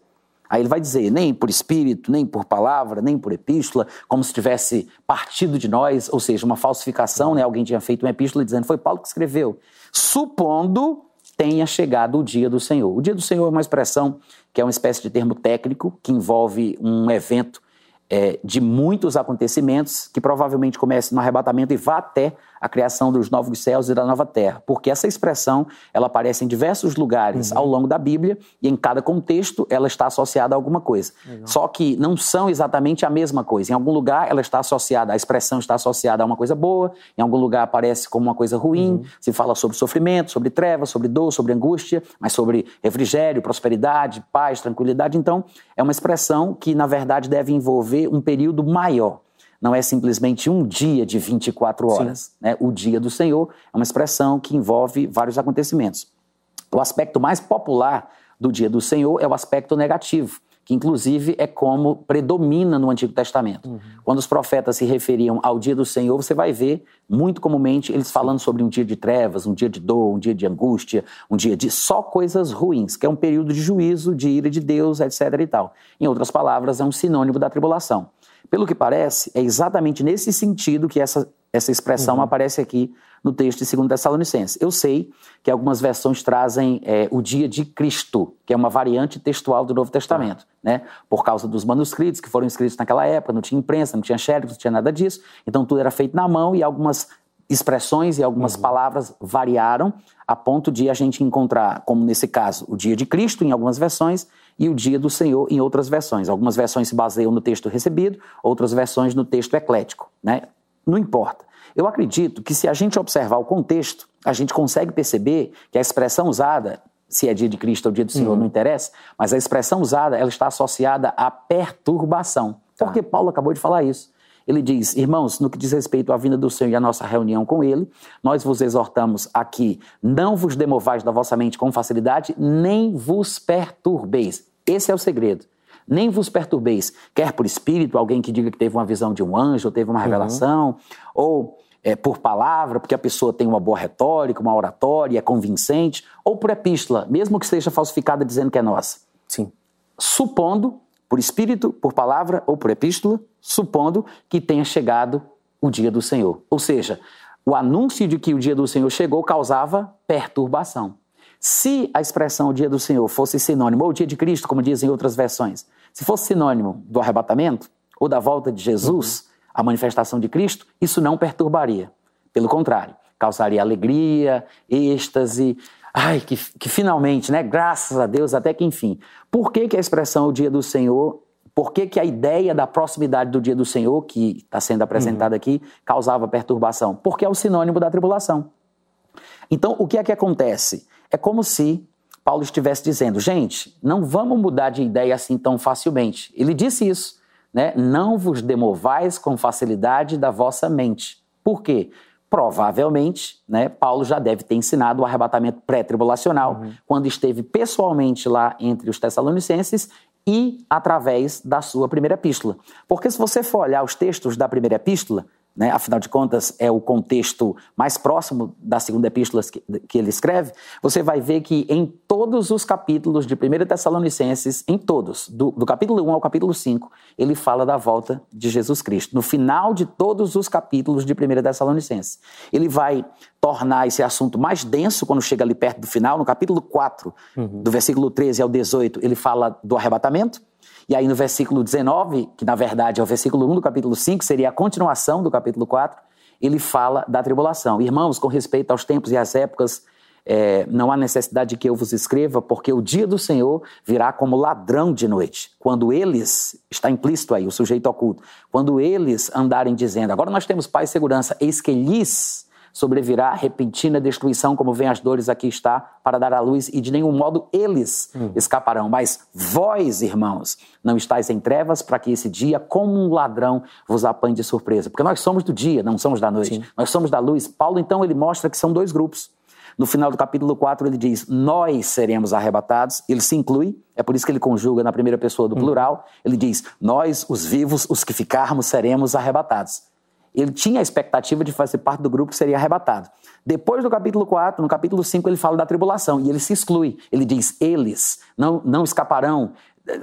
Aí ele vai dizer, nem por espírito, nem por palavra, nem por epístola, como se tivesse partido de nós, ou seja, uma falsificação, né? Alguém tinha feito uma epístola dizendo, foi Paulo que escreveu. Supondo tenha chegado o dia do Senhor. O dia do Senhor é uma expressão que é uma espécie de termo técnico que envolve um evento é, de muitos acontecimentos que provavelmente comece no arrebatamento e vá até a criação dos novos céus e da nova terra, porque essa expressão ela aparece em diversos lugares uhum. ao longo da Bíblia e em cada contexto ela está associada a alguma coisa. Legal. Só que não são exatamente a mesma coisa. Em algum lugar ela está associada, a expressão está associada a uma coisa boa, em algum lugar aparece como uma coisa ruim, uhum. se fala sobre sofrimento, sobre trevas, sobre dor, sobre angústia, mas sobre refrigério, prosperidade, paz, tranquilidade. Então, é uma expressão que na verdade deve envolver um período maior não é simplesmente um dia de 24 horas. Né? O dia do Senhor é uma expressão que envolve vários acontecimentos. O aspecto mais popular do dia do Senhor é o aspecto negativo, que inclusive é como predomina no Antigo Testamento. Uhum. Quando os profetas se referiam ao dia do Senhor, você vai ver muito comumente eles falando sobre um dia de trevas, um dia de dor, um dia de angústia, um dia de só coisas ruins, que é um período de juízo, de ira de Deus, etc. e tal. Em outras palavras, é um sinônimo da tribulação. Pelo que parece, é exatamente nesse sentido que essa, essa expressão uhum. aparece aqui no texto de 2 Tessalonicenses. Eu sei que algumas versões trazem é, o dia de Cristo, que é uma variante textual do Novo Testamento, uhum. né? Por causa dos manuscritos que foram escritos naquela época, não tinha imprensa, não tinha xerox, não tinha nada disso. Então tudo era feito na mão e algumas expressões e algumas uhum. palavras variaram a ponto de a gente encontrar, como nesse caso, o dia de Cristo em algumas versões e o dia do Senhor em outras versões. Algumas versões se baseiam no texto recebido, outras versões no texto eclético. Né? Não importa. Eu acredito que se a gente observar o contexto, a gente consegue perceber que a expressão usada, se é dia de Cristo ou dia do Senhor, uhum. não interessa, mas a expressão usada ela está associada à perturbação. Tá. Porque Paulo acabou de falar isso. Ele diz: Irmãos, no que diz respeito à vinda do Senhor e à nossa reunião com Ele, nós vos exortamos aqui: não vos demovais da vossa mente com facilidade, nem vos perturbeis. Esse é o segredo. Nem vos perturbeis, quer por espírito, alguém que diga que teve uma visão de um anjo, ou teve uma uhum. revelação, uhum. ou é, por palavra, porque a pessoa tem uma boa retórica, uma oratória, é convincente, ou por epístola, mesmo que esteja falsificada dizendo que é nossa. Sim. Supondo por espírito, por palavra ou por epístola, supondo que tenha chegado o dia do Senhor. Ou seja, o anúncio de que o dia do Senhor chegou causava perturbação. Se a expressão o dia do Senhor fosse sinônimo, ou o dia de Cristo, como dizem outras versões, se fosse sinônimo do arrebatamento ou da volta de Jesus, uhum. a manifestação de Cristo, isso não perturbaria. Pelo contrário, causaria alegria, êxtase. Ai, que, que finalmente, né? Graças a Deus, até que enfim. Por que, que a expressão o dia do Senhor por que, que, a ideia da proximidade do dia do Senhor, que está sendo apresentada uhum. aqui, causava perturbação? Porque é o sinônimo da tribulação. Então, o que é que acontece? É como se Paulo estivesse dizendo, gente, não vamos mudar de ideia assim tão facilmente. Ele disse isso, né? Não vos demovais com facilidade da vossa mente. Por quê? Provavelmente, né, Paulo já deve ter ensinado o arrebatamento pré-tribulacional, uhum. quando esteve pessoalmente lá entre os Tessalonicenses e através da sua primeira epístola. Porque se você for olhar os textos da primeira epístola, né, afinal de contas é o contexto mais próximo da segunda epístola que, que, ele escreve, você vai ver que em todos os capítulos de 1 Tessalonicenses, em todos, do, do capítulo 1 ao capítulo 5, ele fala da volta de Jesus Cristo. No final de todos os capítulos de 1 Tessalonicenses. Ele vai tornar esse assunto mais denso quando chega ali perto do final, no capítulo 4, uhum. do versículo 13 ao 18, ele fala do arrebatamento. E aí no versículo 19, que na verdade é o versículo 1 do capítulo 5, seria a continuação do capítulo 4, ele fala da tribulação. Irmãos, com respeito aos tempos e às épocas, é, não há necessidade de que eu vos escreva, porque o dia do Senhor virá como ladrão de noite. Quando eles, está implícito aí, o sujeito oculto, quando eles andarem dizendo, agora nós temos paz e segurança, eis que lhes sobrevirá repentina destruição, como vem as dores aqui está, para dar à luz, e de nenhum modo eles hum. escaparão. Mas vós, irmãos, não estáis em trevas, para que esse dia, como um ladrão, vos apanhe de surpresa. Porque nós somos do dia, não somos da noite. Sim. Nós somos da luz. Paulo, então, ele mostra que são dois grupos. No final do capítulo 4, ele diz: Nós seremos arrebatados. Ele se inclui, é por isso que ele conjuga na primeira pessoa do hum. plural. Ele diz: Nós, os vivos, os que ficarmos, seremos arrebatados ele tinha a expectativa de fazer parte do grupo que seria arrebatado. Depois do capítulo 4, no capítulo 5, ele fala da tribulação e ele se exclui. Ele diz: eles não, não escaparão,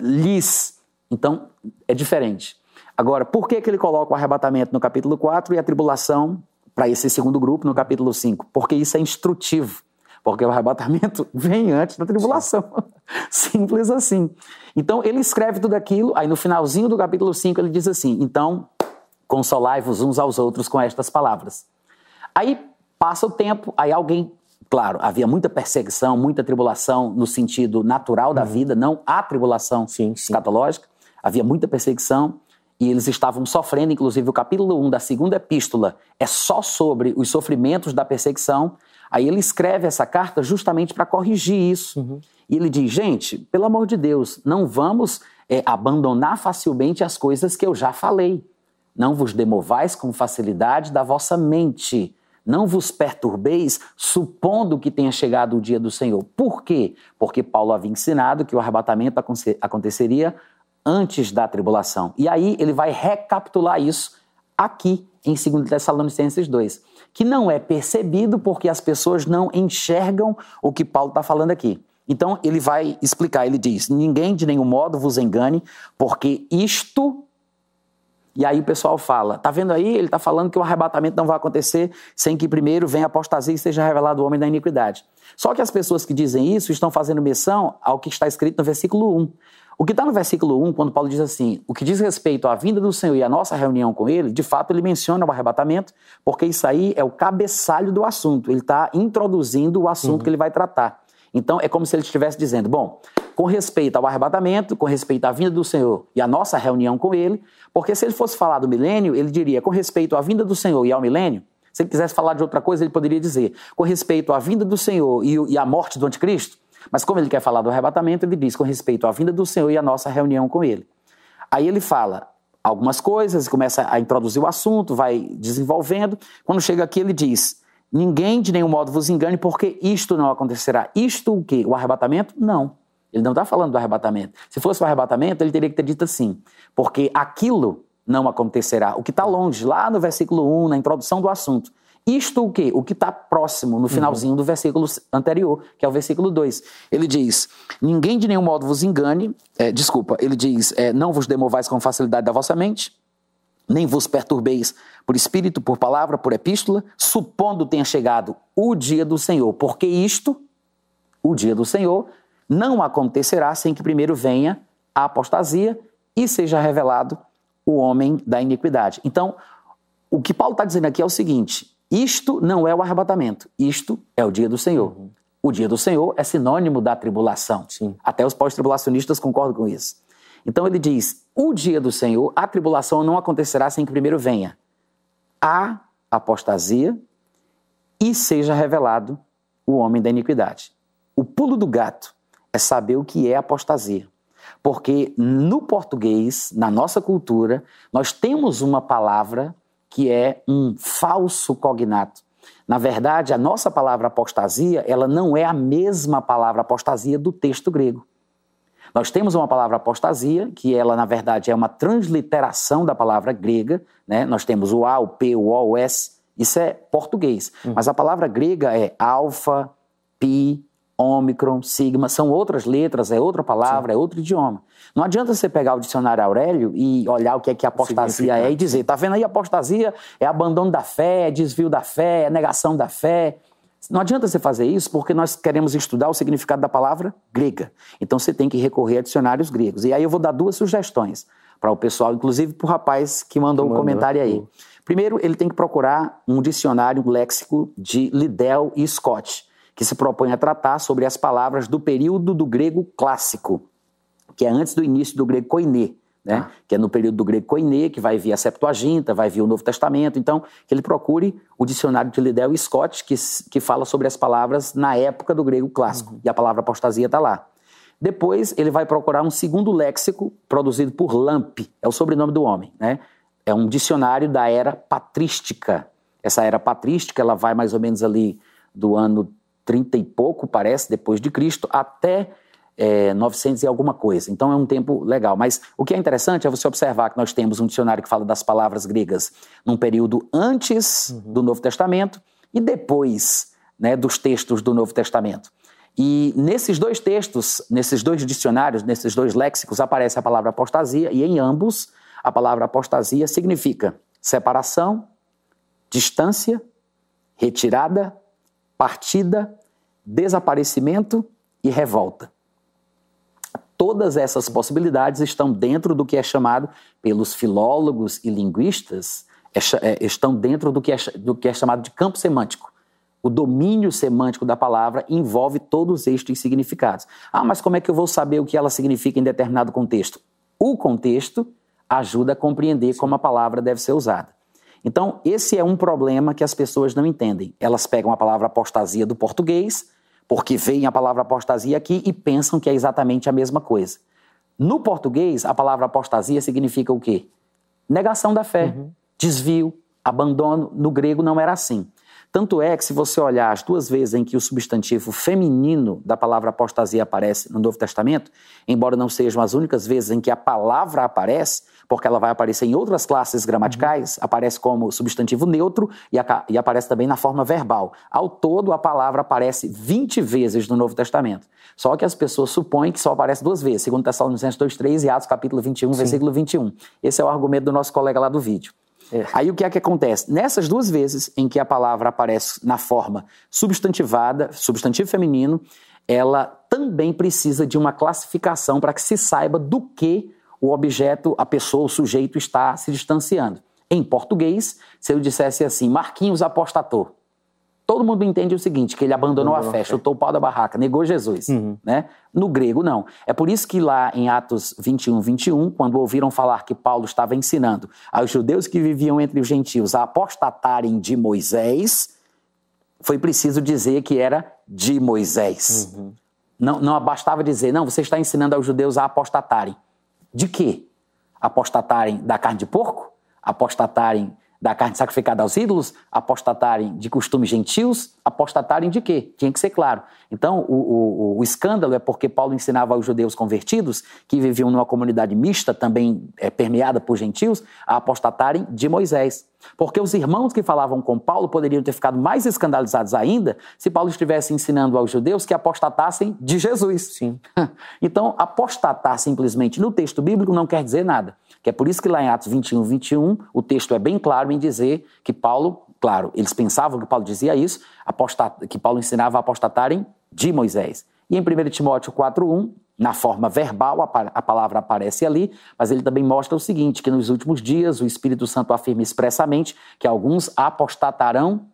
lhes. Então, é diferente. Agora, por que, que ele coloca o arrebatamento no capítulo 4 e a tribulação para esse segundo grupo no capítulo 5? Porque isso é instrutivo. Porque o arrebatamento <laughs> vem antes da tribulação. <laughs> Simples assim. Então, ele escreve tudo aquilo, aí no finalzinho do capítulo 5 ele diz assim: então, Consolai-vos uns aos outros com estas palavras. Aí passa o tempo, aí alguém, claro, havia muita perseguição, muita tribulação no sentido natural da uhum. vida, não a tribulação sim, sim. escatológica. Havia muita perseguição e eles estavam sofrendo, inclusive o capítulo 1 da segunda epístola é só sobre os sofrimentos da perseguição. Aí ele escreve essa carta justamente para corrigir isso. Uhum. E ele diz: gente, pelo amor de Deus, não vamos é, abandonar facilmente as coisas que eu já falei. Não vos demovais com facilidade da vossa mente. Não vos perturbeis, supondo que tenha chegado o dia do Senhor. Por quê? Porque Paulo havia ensinado que o arrebatamento aconteceria antes da tribulação. E aí ele vai recapitular isso aqui em 2 Tessalonicenses 2, que não é percebido porque as pessoas não enxergam o que Paulo está falando aqui. Então ele vai explicar, ele diz: Ninguém de nenhum modo vos engane, porque isto e aí o pessoal fala, tá vendo aí? Ele está falando que o arrebatamento não vai acontecer sem que primeiro venha a apostasia e seja revelado o homem da iniquidade. Só que as pessoas que dizem isso estão fazendo menção ao que está escrito no versículo 1. O que está no versículo 1, quando Paulo diz assim, o que diz respeito à vinda do Senhor e à nossa reunião com ele, de fato ele menciona o arrebatamento, porque isso aí é o cabeçalho do assunto. Ele está introduzindo o assunto uhum. que ele vai tratar. Então é como se ele estivesse dizendo: bom, com respeito ao arrebatamento, com respeito à vinda do Senhor e à nossa reunião com ele, porque se ele fosse falar do milênio, ele diria com respeito à vinda do Senhor e ao milênio. Se ele quisesse falar de outra coisa, ele poderia dizer com respeito à vinda do Senhor e, à morte do anticristo. Mas como ele quer falar do arrebatamento, ele diz com respeito à vinda do Senhor e à nossa reunião com ele. Aí ele fala algumas coisas, começa a introduzir o assunto, vai desenvolvendo. Quando chega aqui, ele diz: Ninguém de nenhum modo vos engane, porque isto não acontecerá. Isto o quê? O arrebatamento? Não. Ele não está falando do arrebatamento. Se fosse o arrebatamento, ele teria que ter dito assim, porque aquilo não acontecerá. O que está longe, lá no versículo 1, na introdução do assunto. Isto o quê? O que está próximo, no finalzinho do versículo anterior, que é o versículo 2. Ele diz: Ninguém de nenhum modo vos engane, é, desculpa, ele diz: é, Não vos demovais com facilidade da vossa mente, nem vos perturbeis por espírito, por palavra, por epístola, supondo tenha chegado o dia do Senhor, porque isto, o dia do Senhor, não acontecerá sem que primeiro venha a apostasia e seja revelado o homem da iniquidade. Então, o que Paulo está dizendo aqui é o seguinte: isto não é o arrebatamento, isto é o dia do Senhor. Uhum. O dia do Senhor é sinônimo da tribulação. Sim. Até os pós-tribulacionistas concordam com isso. Então ele diz: o dia do Senhor, a tribulação não acontecerá sem que primeiro venha a apostasia e seja revelado o homem da iniquidade. O pulo do gato é saber o que é apostasia. Porque no português, na nossa cultura, nós temos uma palavra que é um falso cognato. Na verdade, a nossa palavra apostasia, ela não é a mesma palavra apostasia do texto grego. Nós temos uma palavra apostasia, que ela, na verdade, é uma transliteração da palavra grega. Né? Nós temos o A, o P, o O, o S. Isso é português. Uhum. Mas a palavra grega é alfa, pi, ômicron, sigma. São outras letras, é outra palavra, Sim. é outro idioma. Não adianta você pegar o dicionário Aurélio e olhar o que é que apostasia é e dizer, tá vendo aí, apostasia é abandono da fé, é desvio da fé, é negação da fé. Não adianta você fazer isso porque nós queremos estudar o significado da palavra grega. Então você tem que recorrer a dicionários gregos. E aí eu vou dar duas sugestões para o pessoal, inclusive para o rapaz que mandou o um comentário aí. Primeiro, ele tem que procurar um dicionário, um léxico de Liddell e Scott, que se propõe a tratar sobre as palavras do período do grego clássico, que é antes do início do grego koiné né? Ah. que é no período do grego koiné, que vai vir a Septuaginta, vai vir o Novo Testamento. Então, que ele procure o dicionário de Liddell e Scott, que, que fala sobre as palavras na época do grego clássico. Uhum. E a palavra apostasia está lá. Depois, ele vai procurar um segundo léxico produzido por Lamp, é o sobrenome do homem. Né? É um dicionário da era patrística. Essa era patrística, ela vai mais ou menos ali do ano 30 e pouco, parece, depois de Cristo, até é, 900 e alguma coisa. Então é um tempo legal. Mas o que é interessante é você observar que nós temos um dicionário que fala das palavras gregas num período antes uhum. do Novo Testamento e depois né, dos textos do Novo Testamento. E nesses dois textos, nesses dois dicionários, nesses dois léxicos, aparece a palavra apostasia, e em ambos, a palavra apostasia significa separação, distância, retirada, partida, desaparecimento e revolta. Todas essas possibilidades estão dentro do que é chamado pelos filólogos e linguistas, é, é, estão dentro do que, é, do que é chamado de campo semântico. O domínio semântico da palavra envolve todos estes significados. Ah, mas como é que eu vou saber o que ela significa em determinado contexto? O contexto ajuda a compreender como a palavra deve ser usada. Então, esse é um problema que as pessoas não entendem. Elas pegam a palavra apostasia do português, porque veem a palavra apostasia aqui e pensam que é exatamente a mesma coisa. No português, a palavra apostasia significa o quê? Negação da fé, uhum. desvio, abandono. No grego não era assim. Tanto é que, se você olhar as duas vezes em que o substantivo feminino da palavra apostasia aparece no Novo Testamento, embora não sejam as únicas vezes em que a palavra aparece, porque ela vai aparecer em outras classes gramaticais, uhum. aparece como substantivo neutro e, a, e, aparece também na forma verbal. Ao todo, a palavra aparece 20 vezes no Novo Testamento. Só que as pessoas supõem que só aparece duas vezes, segundo Tessalonicenses 2,3 e Atos capítulo 21, Sim. versículo 21. Esse é o argumento do nosso colega lá do vídeo. É. Aí o que é que acontece? Nessas duas vezes em que a palavra aparece na forma substantivada, substantivo feminino, ela também precisa de uma classificação para que se saiba do que o objeto, a pessoa, o sujeito está se distanciando. Em português, se eu dissesse assim, Marquinhos apostatou, todo mundo entende o seguinte, que ele abandonou a fé, chutou o pau da barraca, negou Jesus. Uhum. Né? No grego, não. É por isso que lá em Atos 21, 21, quando ouviram falar que Paulo estava ensinando aos judeus que viviam entre os gentios a apostatarem de Moisés, foi preciso dizer que era de Moisés. Uhum. Não, não bastava dizer, não, você está ensinando aos judeus a apostatarem. De quê? Apostatarem da carne de porco? Apostatarem da carne sacrificada aos ídolos, apostatarem de costumes gentios, apostatarem de quê? Tinha que ser claro. Então, o, o, o, escândalo é porque Paulo ensinava aos judeus convertidos, que viviam numa comunidade mista, também é, permeada por gentios, a apostatarem de Moisés. Porque os irmãos que falavam com Paulo poderiam ter ficado mais escandalizados ainda se Paulo estivesse ensinando aos judeus que apostatassem de Jesus. Sim. <laughs> Então, apostatar simplesmente no texto bíblico não quer dizer nada. Que é por isso que lá em Atos 21, 21, o texto é bem claro em dizer que Paulo, claro, eles pensavam que Paulo dizia isso, que Paulo ensinava a apostatarem de Moisés. E em 1 Timóteo 4, 1, na forma verbal, a palavra aparece ali, mas ele também mostra o seguinte: que nos últimos dias o Espírito Santo afirma expressamente que alguns apostatarão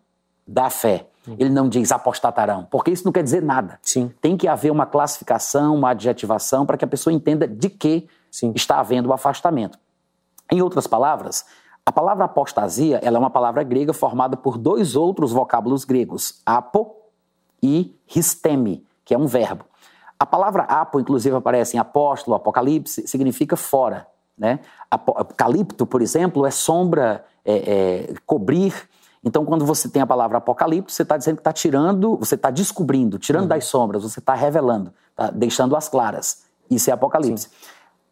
da fé. Ele não diz apostatarão, porque isso não quer dizer nada. Sim. Tem que haver uma classificação, uma adjetivação para que a pessoa entenda de que Sim. está havendo o afastamento. Em outras palavras, a palavra apostasia ela é uma palavra grega formada por dois outros vocábulos gregos, apo e histemi, que é um verbo. A palavra apo, inclusive, aparece em apóstolo, apocalipse, significa fora. Né? Apocalipto, por exemplo, é sombra, é, é, cobrir. Então, quando você tem a palavra apocalipto, você está dizendo que está tirando, você está descobrindo, tirando uhum. das sombras, você está revelando, tá deixando as claras. Isso é apocalipse. Sim.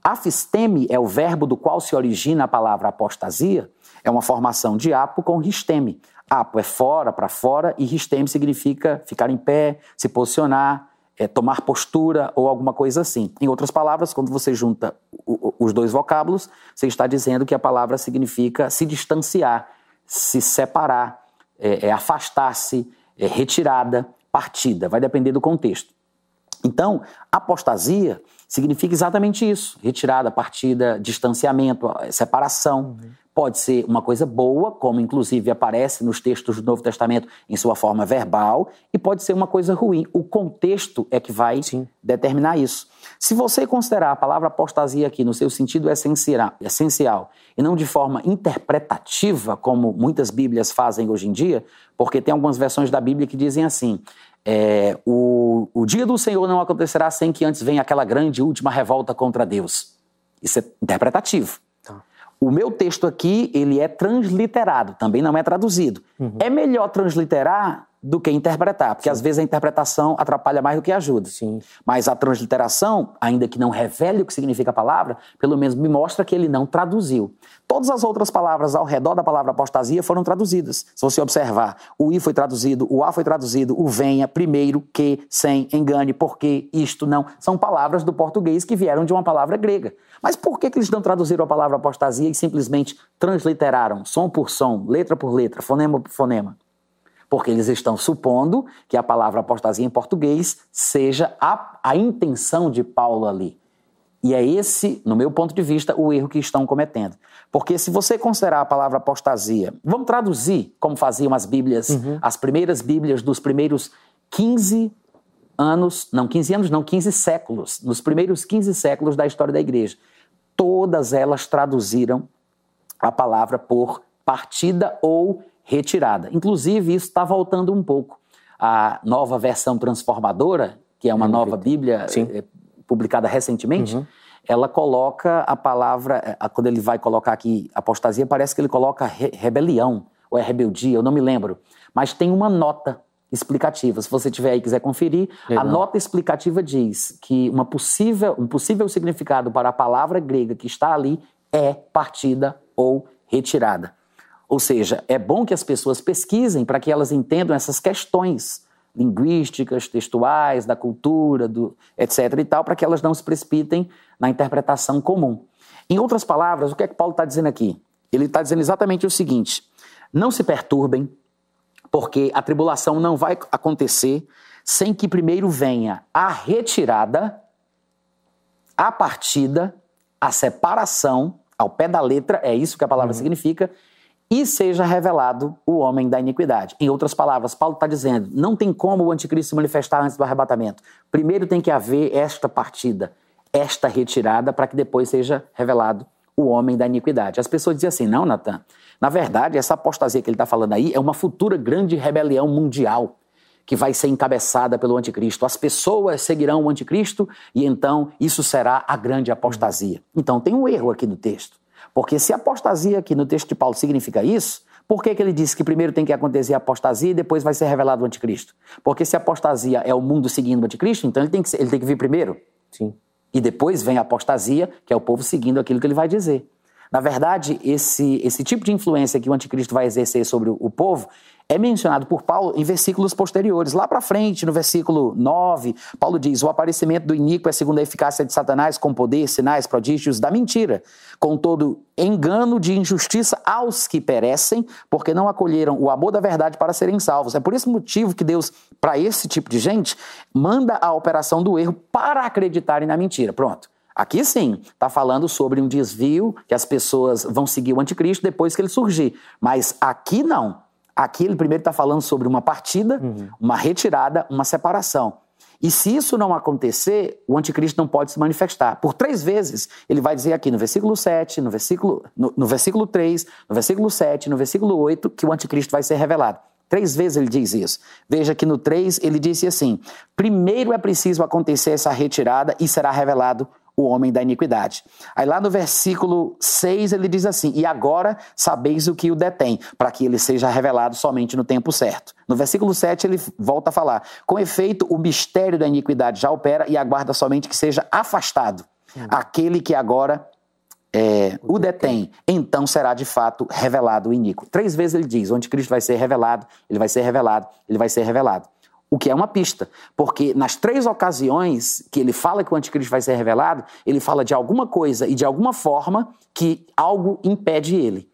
Afisteme é o verbo do qual se origina a palavra apostasia, é uma formação de apo com risteme. Apo é fora, para fora, e risteme significa ficar em pé, se posicionar, é, tomar postura ou alguma coisa assim. Em outras palavras, quando você junta o, os dois vocábulos, você está dizendo que a palavra significa se distanciar, se separar, é, é afastar-se, é retirada, partida. Vai depender do contexto. Então, apostasia significa exatamente isso: retirada, partida, distanciamento, separação. Uhum pode ser uma coisa boa, como inclusive aparece nos textos do Novo Testamento em sua forma verbal, e pode ser uma coisa ruim. O contexto é que vai Sim. determinar isso. Se você considerar a palavra apostasia aqui no seu sentido essencial, e não de forma interpretativa, como muitas Bíblias fazem hoje em dia, porque tem algumas versões da Bíblia que dizem assim: é, o, o dia do Senhor não acontecerá sem que antes venha aquela grande última revolta contra Deus. Isso é interpretativo. O meu texto aqui, ele é transliterado, também não é traduzido. Uhum. É melhor transliterar do que interpretar, porque Sim. às vezes a interpretação atrapalha mais do que ajuda. Sim. Mas a transliteração, ainda que não revele o que significa a palavra, pelo menos me mostra que ele não traduziu. Todas as outras palavras ao redor da palavra apostasia foram traduzidas. Se você observar, o i foi traduzido, o a foi traduzido, o venha, primeiro, que, sem, engane, porque, isto, não, são palavras do português que vieram de uma palavra grega. Mas por que, que eles não traduziram a palavra apostasia e simplesmente transliteraram, som por som, letra por letra, fonema por fonema? Porque eles estão supondo que a palavra apostasia em português seja a, a intenção de Paulo ali. E é esse, no meu ponto de vista, o erro que estão cometendo. Porque se você considerar a palavra apostasia, vamos traduzir como faziam as Bíblias, uhum. as primeiras Bíblias dos primeiros 15 anos, não 15 anos, não, 15 séculos, nos primeiros 15 séculos da história da igreja. Todas elas traduziram a palavra por partida ou retirada. Inclusive, isso está voltando um pouco. A nova versão transformadora, que é uma nova Bíblia é, publicada recentemente, uhum. ela coloca a palavra, é, quando ele vai colocar aqui apostasia, parece que ele coloca re rebelião, ou é rebeldia, eu não me lembro. Mas tem uma nota explicativa. Se você tiver aí e quiser conferir, Legal. a nota explicativa diz que uma possível, um possível significado para a palavra grega que está ali é partida ou retirada. Ou seja, é bom que as pessoas pesquisem para que elas entendam essas questões linguísticas, textuais, da cultura, do, etc. e tal, para que elas não se precipitem na interpretação comum. Em outras palavras, o que é que Paulo está dizendo aqui? Ele está dizendo exatamente o seguinte: não se perturbem, porque a tribulação não vai acontecer sem que primeiro venha a retirada, a partida, a separação, ao pé da letra, é isso que a palavra uhum. significa, e seja revelado o homem da iniquidade. Em outras palavras, Paulo está dizendo: não tem como o anticristo se manifestar antes do arrebatamento. Primeiro tem que haver esta partida, esta retirada, para que depois seja revelado o homem da iniquidade. As pessoas dizem assim: não, Natan, na verdade, essa apostasia que ele está falando aí é uma futura grande rebelião mundial que vai ser encabeçada pelo anticristo. As pessoas seguirão o anticristo e então isso será a grande apostasia. Então tem um erro aqui no texto. Porque se apostasia aqui no texto de Paulo significa isso, por que, que ele disse que primeiro tem que acontecer a apostasia e depois vai ser revelado o anticristo? Porque se a apostasia é o mundo seguindo o anticristo, então ele tem que, ele tem que vir primeiro. Sim. E depois vem a apostasia, que é o povo seguindo aquilo que ele vai dizer. Na verdade, esse, esse tipo de influência que o anticristo vai exercer sobre o, o povo é mencionado por Paulo em versículos posteriores. Lá para frente, no versículo 9, Paulo diz: O aparecimento do iníquo é segundo a eficácia de Satanás, com poder, sinais, prodígios da mentira, com todo engano de injustiça aos que perecem, porque não acolheram o amor da verdade para serem salvos. É por esse motivo que Deus, para esse tipo de gente, manda a operação do erro para acreditarem na mentira. Pronto. Aqui sim, está falando sobre um desvio que as pessoas vão seguir o anticristo depois que ele surgir. Mas aqui não. Aqui ele primeiro está falando sobre uma partida, uhum. uma retirada, uma separação. E se isso não acontecer, o anticristo não pode se manifestar. Por três vezes, ele vai dizer aqui no versículo 7, no versículo, no, no versículo 3, no versículo 7, no versículo 8, que o anticristo vai ser revelado. Três vezes ele diz isso. Veja que no 3 ele disse assim: primeiro é preciso acontecer essa retirada e será revelado o homem da iniquidade. Aí lá no versículo 6 ele diz assim: E agora sabeis o que o detém, para que ele seja revelado somente no tempo certo. No versículo 7 ele volta a falar: Com efeito, o mistério da iniquidade já opera e aguarda somente que seja afastado hum. aquele que agora é, o detém, então será de fato revelado o iníquo. Três vezes ele diz: onde Cristo vai ser revelado, ele vai ser revelado, ele vai ser revelado o que é uma pista, porque nas três ocasiões que ele fala que o anticristo vai ser revelado, ele fala de alguma coisa e de alguma forma que algo impede ele.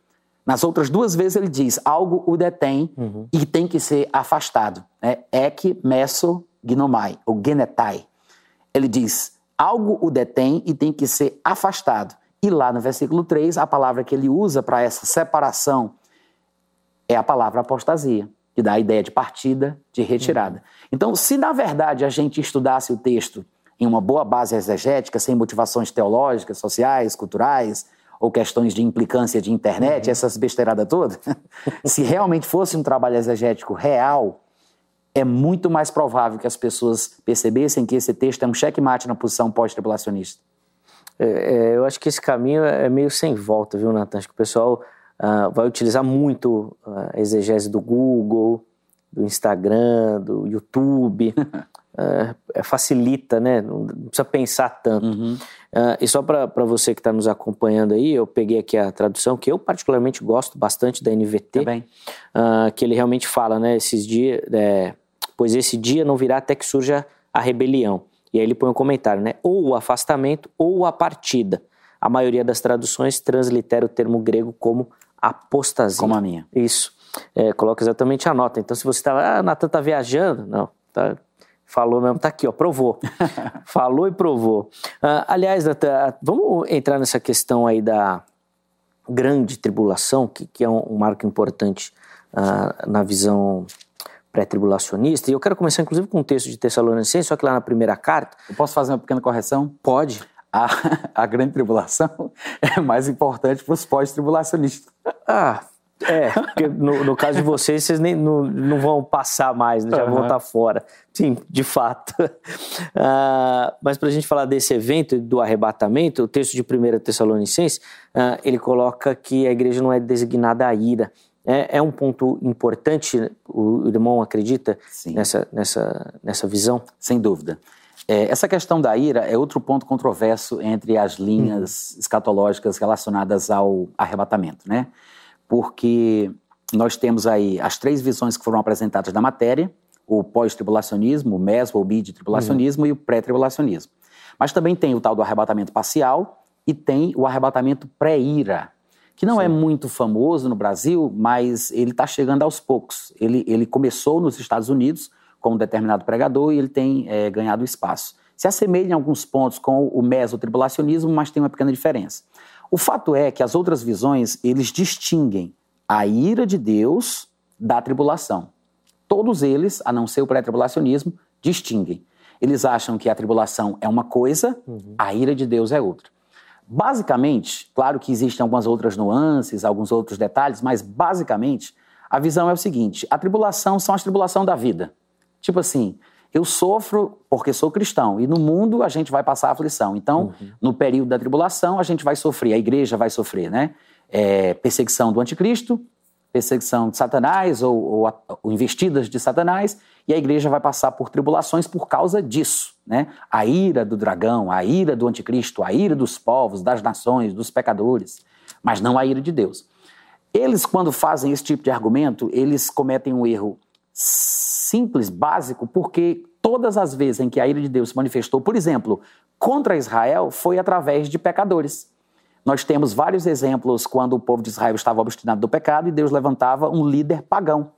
Nas outras duas vezes ele diz algo o detém uhum. e tem que ser afastado. Né? Ek, meso, gnomai, ou genetai. Ele diz algo o detém e tem que ser afastado. E lá no versículo 3, a palavra que ele usa para essa separação é a palavra apostasia que dá a ideia de partida, de retirada. Então, se na verdade a gente estudasse o texto em uma boa base exegética, sem motivações teológicas, sociais, culturais, ou questões de implicância de internet, uhum. essas besteiradas todas, <laughs> se realmente fosse um trabalho exegético real, é muito mais provável que as pessoas percebessem que esse texto é um checkmate na posição pós-tribulacionista. É, é, eu acho que esse caminho é meio sem volta, viu, Natan? Acho que o pessoal uh, vai utilizar muito a exegese do Google, do Instagram, do YouTube. uh, <laughs> facilita, né? Não precisa pensar tanto. Uhum. Uh, e só para você que está nos acompanhando aí, eu peguei aqui a tradução que eu particularmente gosto bastante da NVT, uh, que ele realmente fala, né? Esses dias, é, pois esse dia não virá até que surja a rebelião. E aí ele põe um comentário, né? Ou o afastamento ou a partida. A maioria das traduções translitera o termo grego como apostasia. Como a minha. Isso. É, coloca exatamente a nota. Então, se você estava, ah, Natan está viajando, não, tá, falou mesmo, tá aqui, ó, provou. <laughs> falou e provou. Uh, aliás, Natan, vamos entrar nessa questão aí da grande tribulação, que, que é um, um marco importante uh, na visão pré-tribulacionista. E eu quero começar, inclusive, com um texto de Tessalonicenses, só que lá na primeira carta. Eu posso fazer uma pequena correção? Pode a, <laughs> a grande tribulação <laughs> é mais importante para os pós-tribulacionistas. Ah, é, porque no, no, caso de vocês, vocês nem, não, não vão passar mais, né, já uhum. vão estar fora. Sim, de fato. Uh, <laughs> mas para a gente falar desse evento, do arrebatamento, o texto de 1 Tessalonicenses, uh, ele coloca que a igreja não é designada a ira. É, é um ponto importante, o irmão acredita nessa, nessa, nessa visão? Sem dúvida. É, essa questão da ira é outro ponto controverso entre as linhas uhum. escatológicas relacionadas ao arrebatamento, né? Porque nós temos aí as três visões que foram apresentadas na matéria, o pós-tribulacionismo, o meso ou mid-tribulacionismo uhum. e o pré-tribulacionismo. Mas também tem o tal do arrebatamento parcial e tem o arrebatamento pré-ira, que não é Sim. é muito famoso no Brasil, mas ele está chegando aos poucos. Ele, ele começou nos Estados Unidos, com um determinado pregador e ele tem é, ganhado espaço. Se assemelha em alguns pontos com o mesotribulacionismo, mas tem uma pequena diferença. O fato é que as outras visões, eles distinguem a ira de Deus da tribulação. Todos eles, a não ser o pré-tribulacionismo, distinguem. Eles acham que a tribulação é uma coisa, uhum. a ira de Deus é outra. Basicamente, claro que existem algumas outras nuances, alguns outros detalhes, mas basicamente a visão é o seguinte: a tribulação são as tribulações da vida. Tipo assim, eu sofro porque sou cristão e no mundo a gente vai passar aflição. Então, uhum. no período da tribulação, a gente vai sofrer, a igreja vai sofrer, né? É, perseguição do anticristo, perseguição de Satanás ou, ou, ou, investidas de Satanás, e a igreja vai passar por tribulações por causa disso, né? A ira do dragão, a ira do anticristo, a ira dos povos, das nações, dos pecadores, mas não a ira de Deus. Eles, quando fazem esse tipo de argumento, eles cometem um erro simples, básico, porque todas as vezes em que a ira de Deus se manifestou, por exemplo, contra Israel, foi através de pecadores. Nós temos vários exemplos quando o povo de Israel estava obstinado do pecado e Deus levantava um líder pagão.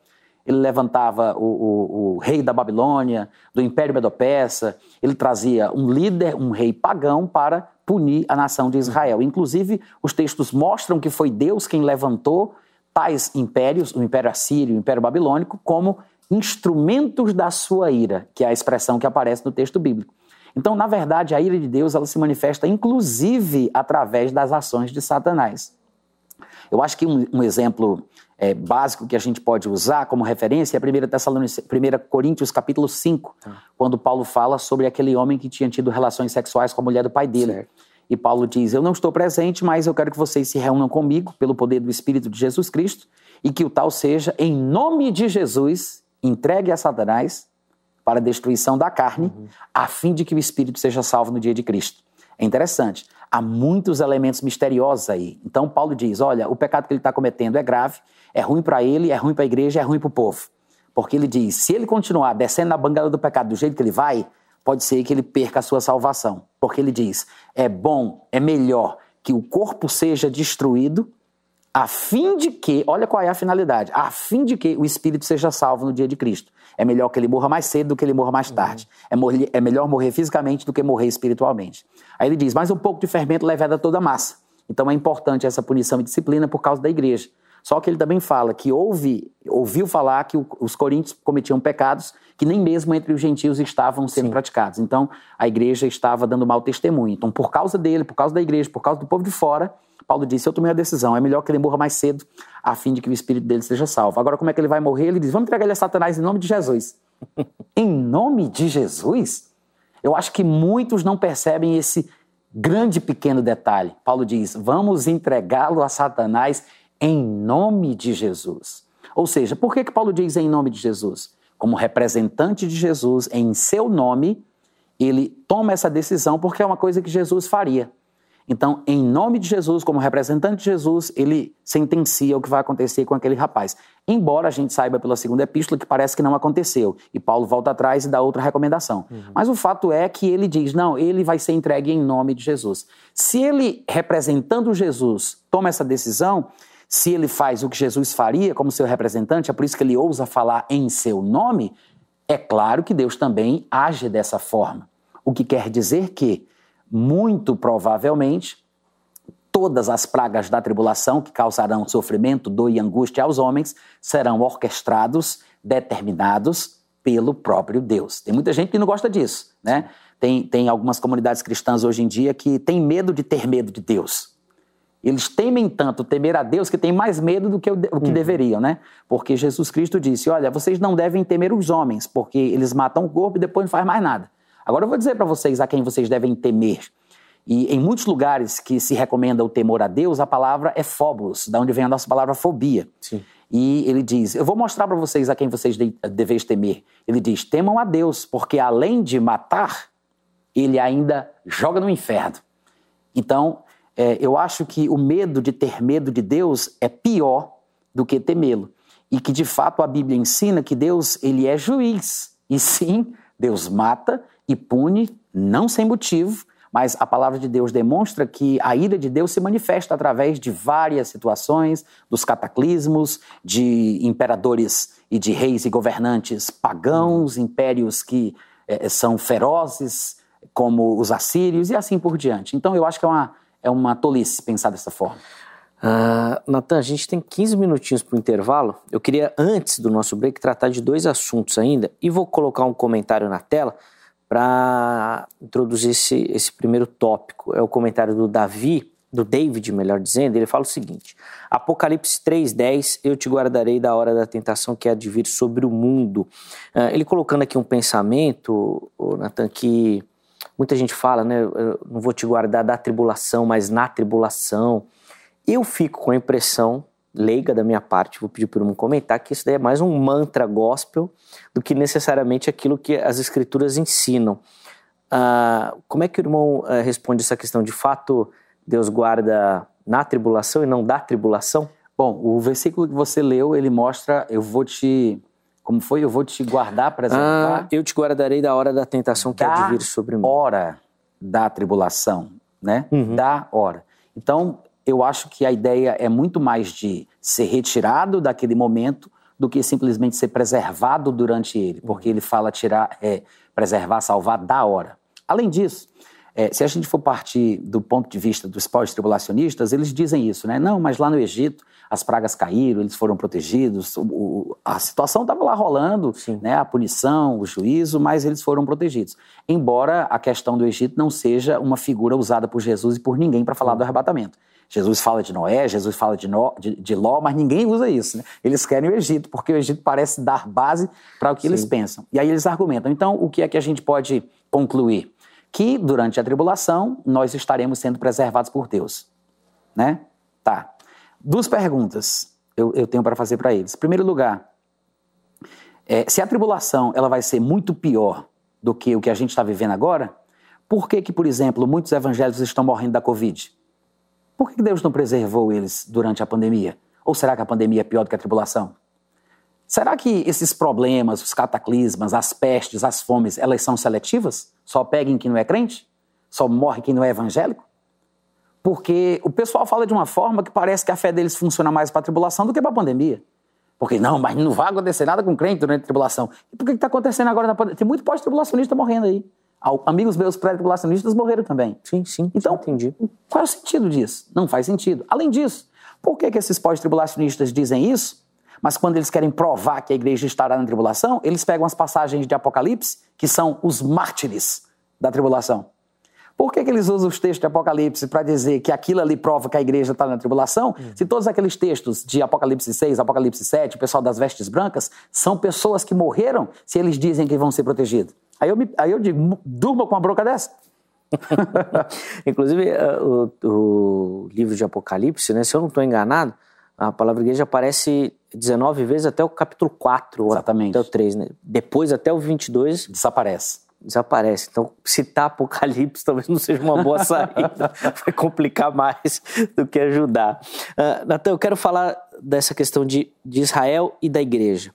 Ele levantava o, o, o rei da Babilônia, do Império Medo-Persa, ele trazia um líder, um rei pagão para punir a nação de Israel. Inclusive, os textos mostram que foi Deus quem levantou tais impérios, o Império Assírio e o Império Babilônico, como instrumentos da sua ira, que é a expressão que aparece no texto bíblico. Então, na verdade, a ira de Deus ela se manifesta inclusive através das ações de Satanás. Eu acho que um, um exemplo é, básico que a gente pode usar como referência é 1, Tessalonic... 1 Coríntios capítulo 5, tá. quando Paulo fala sobre aquele homem que tinha tido relações sexuais com a mulher do pai dele. Certo. E Paulo diz: Eu não estou presente, mas eu quero que vocês se reúnam comigo pelo poder do Espírito de Jesus Cristo e que o tal seja, em nome de Jesus, entregue a Satanás para a destruição da carne, uhum. a fim de que o espírito seja salvo no dia de Cristo. É interessante. Há muitos elementos misteriosos aí. Então, Paulo diz: olha, o pecado que ele está cometendo é grave, é ruim para ele, é ruim para a igreja, é ruim para o povo. Porque ele diz: se ele continuar descendo na bangada do pecado do jeito que ele vai, pode ser que ele perca a sua salvação. Porque ele diz: é bom, é melhor que o corpo seja destruído, a fim de que, olha qual é a finalidade, a fim de que o espírito seja salvo no dia de Cristo. É melhor que ele morra mais cedo do que ele morra mais uhum. tarde. É, morrer, é melhor morrer fisicamente do que morrer espiritualmente. Aí ele diz: mas um pouco de fermento leveda toda a massa. Então é importante essa punição e disciplina por causa da igreja. Só que ele também fala que ouviu falar que os coríntios cometiam pecados que nem mesmo entre os gentios estavam sendo Sim. praticados. Então a igreja estava dando mau testemunho. Então, por causa dele, por causa da igreja, por causa do povo de fora, Paulo disse: Eu tomei a decisão, é melhor que ele morra mais cedo, a fim de que o espírito dele seja salvo. Agora, como é que ele vai morrer? Ele diz: Vamos entregar ele a Satanás em nome de Jesus. <laughs> em nome de Jesus? Eu acho que muitos não percebem esse grande pequeno detalhe. Paulo diz: Vamos entregá-lo a Satanás em nome de Jesus. Ou seja, por que, que Paulo diz em nome de Jesus? Como representante de Jesus, em seu nome, ele toma essa decisão porque é uma coisa que Jesus faria. Então, em nome de Jesus, como representante de Jesus, ele sentencia o que vai acontecer com aquele rapaz. Embora a gente saiba pela segunda epístola que parece que não aconteceu. E Paulo volta atrás e dá outra recomendação. Uhum. Mas o fato é que ele diz: não, ele vai ser entregue em nome de Jesus. Se ele, representando Jesus, toma essa decisão, se ele faz o que Jesus faria como seu representante, é por isso que ele ousa falar em seu nome, é claro que Deus também age dessa forma. O que quer dizer que muito provavelmente, todas as pragas da tribulação que causarão sofrimento, dor e angústia aos homens serão orquestrados, determinados pelo próprio Deus. Tem muita gente que não gosta disso, né? Tem, tem algumas comunidades cristãs hoje em dia que têm medo de ter medo de Deus. Eles temem tanto temer a Deus que têm mais medo do que o, o que uhum. deveriam, né? Porque Jesus Cristo disse: Olha, vocês não devem temer os homens, porque eles matam o corpo e depois não faz mais nada. Agora eu vou dizer para vocês a quem vocês devem temer. E em muitos lugares que se recomenda o temor a Deus, a palavra é phobos, da onde vem a nossa palavra fobia. Sim. E ele diz: Eu vou mostrar para vocês a quem vocês deveis temer. Ele diz: Temam a Deus, porque além de matar, ele ainda joga no inferno. Então, é, eu acho que o medo de ter medo de Deus é pior do que temê-lo. E que de fato a Bíblia ensina que Deus ele é juiz. E sim, Deus mata e pune, não sem motivo, mas a palavra de Deus demonstra que a ira de Deus se manifesta através de várias situações, dos cataclismos, de imperadores e de reis e governantes pagãos, impérios que é, são ferozes, como os assírios e assim por diante. Então eu acho que é uma, é uma tolice pensar dessa forma. Uh, Natan, a gente tem 15 minutinhos para o intervalo. Eu queria, antes do nosso break, tratar de dois assuntos ainda e vou colocar um comentário na tela para introduzir esse, esse primeiro tópico. É o comentário do Davi, do David, melhor dizendo. Ele fala o seguinte: Apocalipse 3,10: Eu te guardarei da hora da tentação que há de vir sobre o mundo. Uh, ele colocando aqui um pensamento, Natan, que muita gente fala, né? Eu não vou te guardar da tribulação, mas na tribulação. Eu fico com a impressão leiga da minha parte, vou pedir para um comentar que isso daí é mais um mantra gospel do que necessariamente aquilo que as escrituras ensinam. Ah, como é que o irmão ah, responde essa questão? De fato, Deus guarda na tribulação e não da tribulação? Bom, o versículo que você leu, ele mostra, eu vou te como foi? Eu vou te guardar, preservar. Ah, eu te guardarei da hora da tentação que há de vir sobre mim. hora da tribulação, né? Uhum. Da hora. Então, eu acho que a ideia é muito mais de ser retirado daquele momento do que simplesmente ser preservado durante ele, porque ele fala tirar, é, preservar, salvar da hora. Além disso, é, se a gente for partir do ponto de vista dos pós-tribulacionistas, eles dizem isso, né? Não, mas lá no Egito as pragas caíram, eles foram protegidos, o, o, a situação estava lá rolando, né? A punição, o juízo, mas eles foram protegidos. Embora a questão do Egito não seja uma figura usada por Jesus e por ninguém para falar do arrebatamento. Jesus fala de Noé, Jesus fala de, no, de, de, Ló, mas ninguém usa isso. Né? Eles querem o Egito, porque o Egito parece dar base para o que Sim. eles pensam. E aí eles argumentam. Então, o que é que a gente pode concluir? Que durante a tribulação nós estaremos sendo preservados por Deus. Né? Tá. Duas perguntas eu, eu tenho para fazer para eles. Em primeiro lugar, é, se a tribulação ela vai ser muito pior do que o que a gente está vivendo agora, por que, que, por exemplo, muitos evangélicos estão morrendo da Covid? Por que Deus não preservou eles durante a pandemia? Ou será que a pandemia é pior do que a tribulação? Será que esses problemas, os cataclismas, as pestes, as fomes, elas são seletivas? Só peguem quem não é crente? Só morre quem não é evangélico? Porque o pessoal fala de uma forma que parece que a fé deles funciona mais para a tribulação do que para a pandemia. Porque não, mas não vai acontecer nada com crente durante a tribulação. E por que está acontecendo agora na pandemia? Tem muito pós-tribulacionista morrendo aí. Amigos meus pré-tribulacionistas morreram também. Sim, sim. Então, entendi. qual é o sentido disso? Não faz sentido. Além disso, por que, que esses pós-tribulacionistas dizem isso? Mas quando eles querem provar que a igreja estará na tribulação, eles pegam as passagens de Apocalipse, que são os mártires da tribulação. Por que, que eles usam os textos de Apocalipse para dizer que aquilo ali prova que a igreja está na tribulação? Hum. Se todos aqueles textos de Apocalipse 6, Apocalipse 7, o pessoal das vestes brancas, são pessoas que morreram se eles dizem que vão ser protegidos. Aí eu, me, aí eu digo, durma com uma bronca dessa. <laughs> Inclusive, eh, o, o, livro de Apocalipse, né, se eu não estou enganado, a palavra igreja aparece 19 vezes até o capítulo 4, Exatamente. até o 3, né? Depois, até o 22... Desaparece. Desaparece. Então, citar Apocalipse <laughs> talvez não seja uma boa saída. <laughs> Vai complicar mais do que ajudar. Uh, Natan, eu quero falar dessa questão de, de Israel e da igreja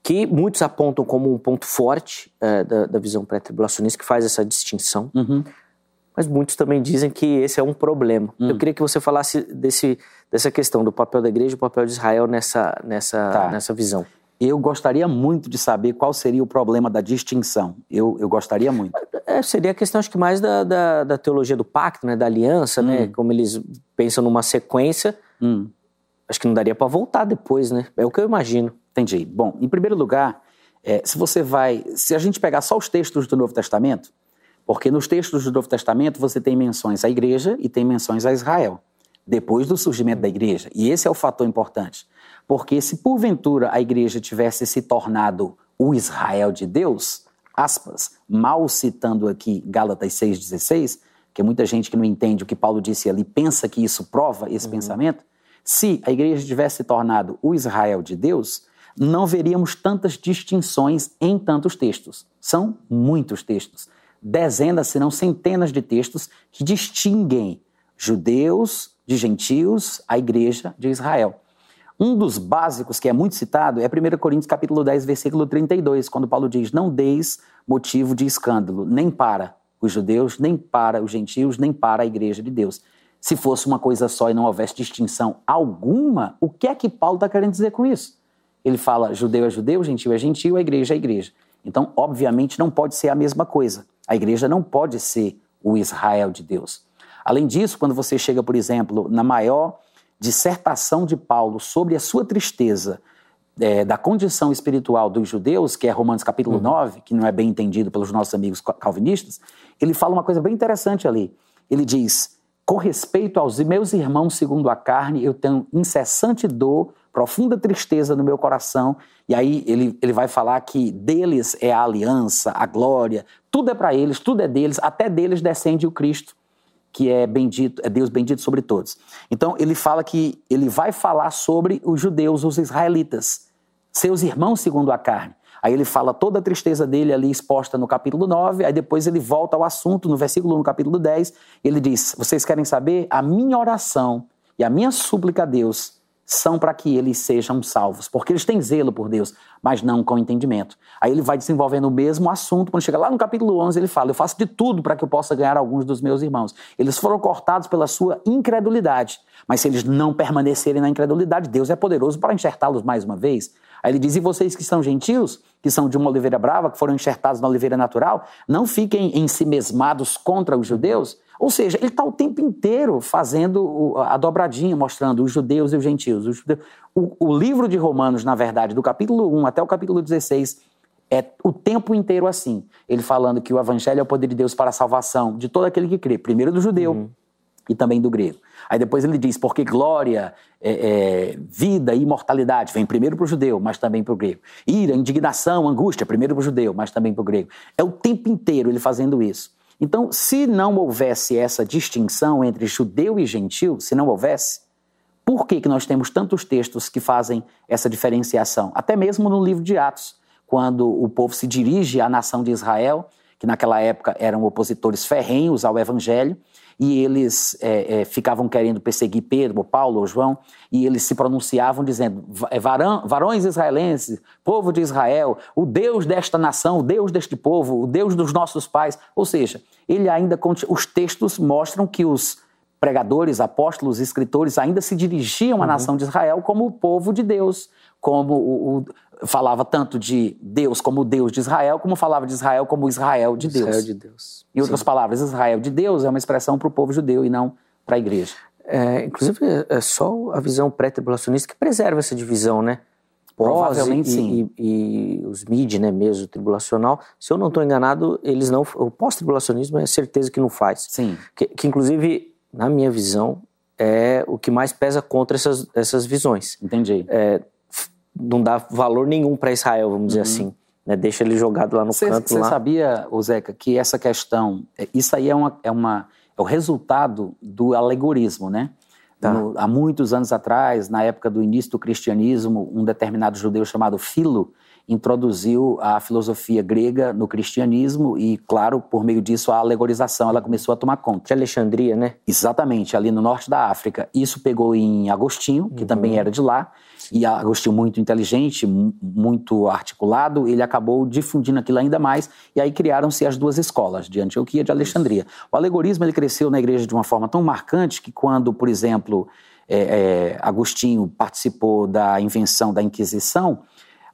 que muitos apontam como um ponto forte uh, da, da, visão pré-tribulacionista, que faz essa distinção. Uhum mas muitos também dizem que esse é um problema. Hum. Eu queria que você falasse desse, dessa questão do papel da igreja e o papel de Israel nessa, nessa, tá. nessa visão. Eu gostaria muito de saber qual seria o problema da distinção. Eu, eu gostaria muito. É, seria a questão, acho que mais da, da, da teologia do pacto, né, da aliança, né, hum. né? Como eles pensam numa sequência. Hum. Acho que não daria para voltar depois, né? É o que eu imagino. Entendi. Bom, em primeiro lugar, é, se você vai. Se a gente pegar só os textos do Novo Testamento, porque nos textos do Novo Testamento você tem menções à igreja e tem menções a Israel, depois do surgimento da igreja. E esse é o fator importante. Porque se porventura a igreja tivesse se tornado o Israel de Deus, aspas, mal citando aqui Gálatas 6,16, que muita gente que não entende o que Paulo disse ali pensa que isso prova esse uhum. pensamento. Se a igreja tivesse se tornado o Israel de Deus, não veríamos tantas distinções em tantos textos. São muitos textos dezenas, se não centenas de textos que distinguem judeus de gentios, a igreja de Israel. Um dos básicos que é muito citado é 1 Coríntios capítulo 10, versículo 32, quando Paulo diz: "Não deis motivo de escândalo, nem para os judeus, nem para os gentios, nem para a igreja de Deus." Se fosse uma coisa só e não houvesse distinção alguma, o que é que Paulo está querendo dizer com isso? Ele fala: judeu é judeu, gentil é gentil, a igreja é igreja. Então, obviamente, não pode ser a mesma coisa. A igreja não pode ser o Israel de Deus. Além disso, quando você chega, por exemplo, na maior dissertação de Paulo sobre a sua tristeza é, da condição espiritual dos judeus, que é Romanos capítulo uhum. 9, que não é bem entendido pelos nossos amigos calvinistas, ele fala uma coisa bem interessante ali. Ele diz: com respeito aos meus irmãos segundo a carne, eu tenho incessante dor profunda tristeza no meu coração. E aí ele, ele vai falar que deles é a aliança, a glória, tudo é para eles, tudo é deles, até deles descende o Cristo, que é bendito, é Deus bendito sobre todos. Então ele fala que ele vai falar sobre os judeus, os israelitas, seus irmãos segundo a carne. Aí ele fala toda a tristeza dele ali exposta no capítulo 9, aí depois ele volta ao assunto no versículo 1, no capítulo 10, ele diz: Vocês querem saber? A minha oração e a minha súplica a Deus são para que eles sejam salvos, porque eles têm zelo por Deus, mas não com entendimento. Aí ele vai desenvolvendo o mesmo assunto, quando chega lá no capítulo 11, ele fala: Eu faço de tudo para que eu possa ganhar alguns dos meus irmãos. Eles foram cortados pela sua incredulidade, mas se eles não permanecerem na incredulidade, Deus é poderoso para enxertá-los mais uma vez. Aí ele diz: E vocês que são gentios, que são de uma oliveira brava, que foram enxertados na oliveira natural, não fiquem em si mesmados contra os judeus ou seja, ele está o tempo inteiro fazendo a dobradinha, mostrando os judeus e os gentios. O, o, livro de Romanos, na verdade, do capítulo 1 até o capítulo 16, é o tempo inteiro assim. Ele falando que o evangelho é o poder de Deus para a salvação de todo aquele que crê, primeiro do judeu uhum. E também do grego. Aí depois ele diz, porque glória, é, é, vida e imortalidade vem primeiro para o judeu, mas também para o grego. Ira, indignação, angústia, primeiro para o judeu, mas também para o grego. É o tempo inteiro ele fazendo isso. Então, se não houvesse essa distinção entre judeu e gentil, se não houvesse, por que, que nós temos tantos textos que fazem essa diferenciação? Até mesmo no livro de Atos, quando o povo se dirige à nação de Israel, que naquela época eram opositores ferrenhos ao evangelho, e eles é, é, ficavam querendo perseguir Pedro, Paulo ou João, e eles se pronunciavam dizendo: é, varão, varões israelenses, povo de Israel, o Deus desta nação, o Deus deste povo, o Deus dos nossos pais. Ou seja, ele ainda os textos mostram que os pregadores, apóstolos, escritores ainda se dirigiam à uhum. nação de Israel como o povo de Deus, como o, o falava tanto de Deus como Deus de Israel, como falava de Israel como Israel de Deus. Israel de Deus. Em outras Sim. palavras, Israel de Deus é uma expressão para o povo judeu e não para a igreja. É, inclusive, é só a visão pré-tribulacionista que preserva essa divisão, né? Provavelmente e, sim. E, e, os mid, né, mesmo tribulacional, se eu não estou enganado, eles não. O pós-tribulacionismo é certeza que não faz. Sim. Que, que, inclusive, na minha visão, é o que mais pesa contra essas, essas visões. Entendi. É, não dá valor nenhum para Israel, vamos dizer uhum. assim. Né? Deixa ele jogado lá no cê, canto. Você sabia, Zeca, que essa questão, é, isso aí é, uma, é, uma, é o resultado do alegorismo, né? Tá. No, há muitos anos atrás, na época do início do cristianismo, um determinado judeu chamado Filo introduziu a filosofia grega no cristianismo e, claro, por meio disso, a alegorização ela começou a tomar conta. De Alexandria, né? Exatamente, ali no norte da África. Isso pegou em Agostinho, que uhum. também era de lá, e Agostinho muito inteligente, muito articulado, ele acabou difundindo aquilo ainda mais, e aí criaram-se as duas escolas, de Antioquia e de Alexandria. O alegorismo ele cresceu na igreja de uma forma tão marcante que quando, por exemplo, é, é, Agostinho participou da invenção da Inquisição,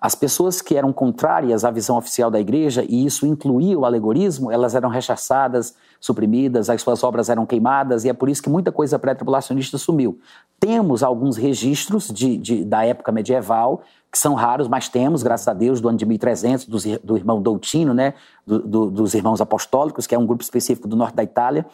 as pessoas que eram contrárias à visão oficial da igreja, e isso incluía o alegorismo, elas eram rechaçadas, suprimidas, as suas obras eram queimadas, e é por isso que muita coisa pré-tribulacionista sumiu. Temos alguns registros de, de, da época medieval, que são raros, mas temos, graças a Deus, do ano de 1300, do, irmão Doutino, né, do, do, dos irmãos apostólicos, que é um grupo específico do norte da Itália.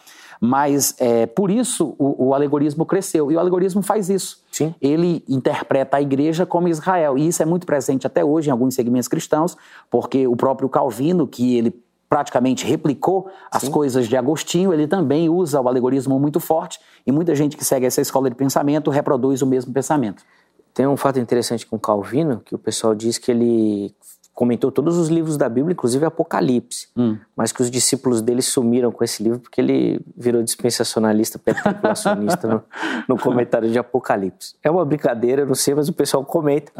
Mas é, por isso o, o, alegorismo cresceu. E o alegorismo faz isso. Sim. Ele interpreta a igreja como Israel. E isso é muito presente até hoje em alguns segmentos cristãos, porque o próprio Calvino, que ele praticamente replicou as Sim. coisas de Agostinho, ele também usa o alegorismo muito forte. E muita gente que segue essa escola de pensamento reproduz o mesmo pensamento. Tem um fato interessante com Calvino, que o pessoal diz que ele comentou todos os livros da Bíblia, inclusive Apocalipse, hum. mas que os discípulos dele sumiram com esse livro porque ele virou dispensacionalista, perpetuacionista no, no, comentário de Apocalipse. É uma brincadeira, não sei, mas o pessoal comenta,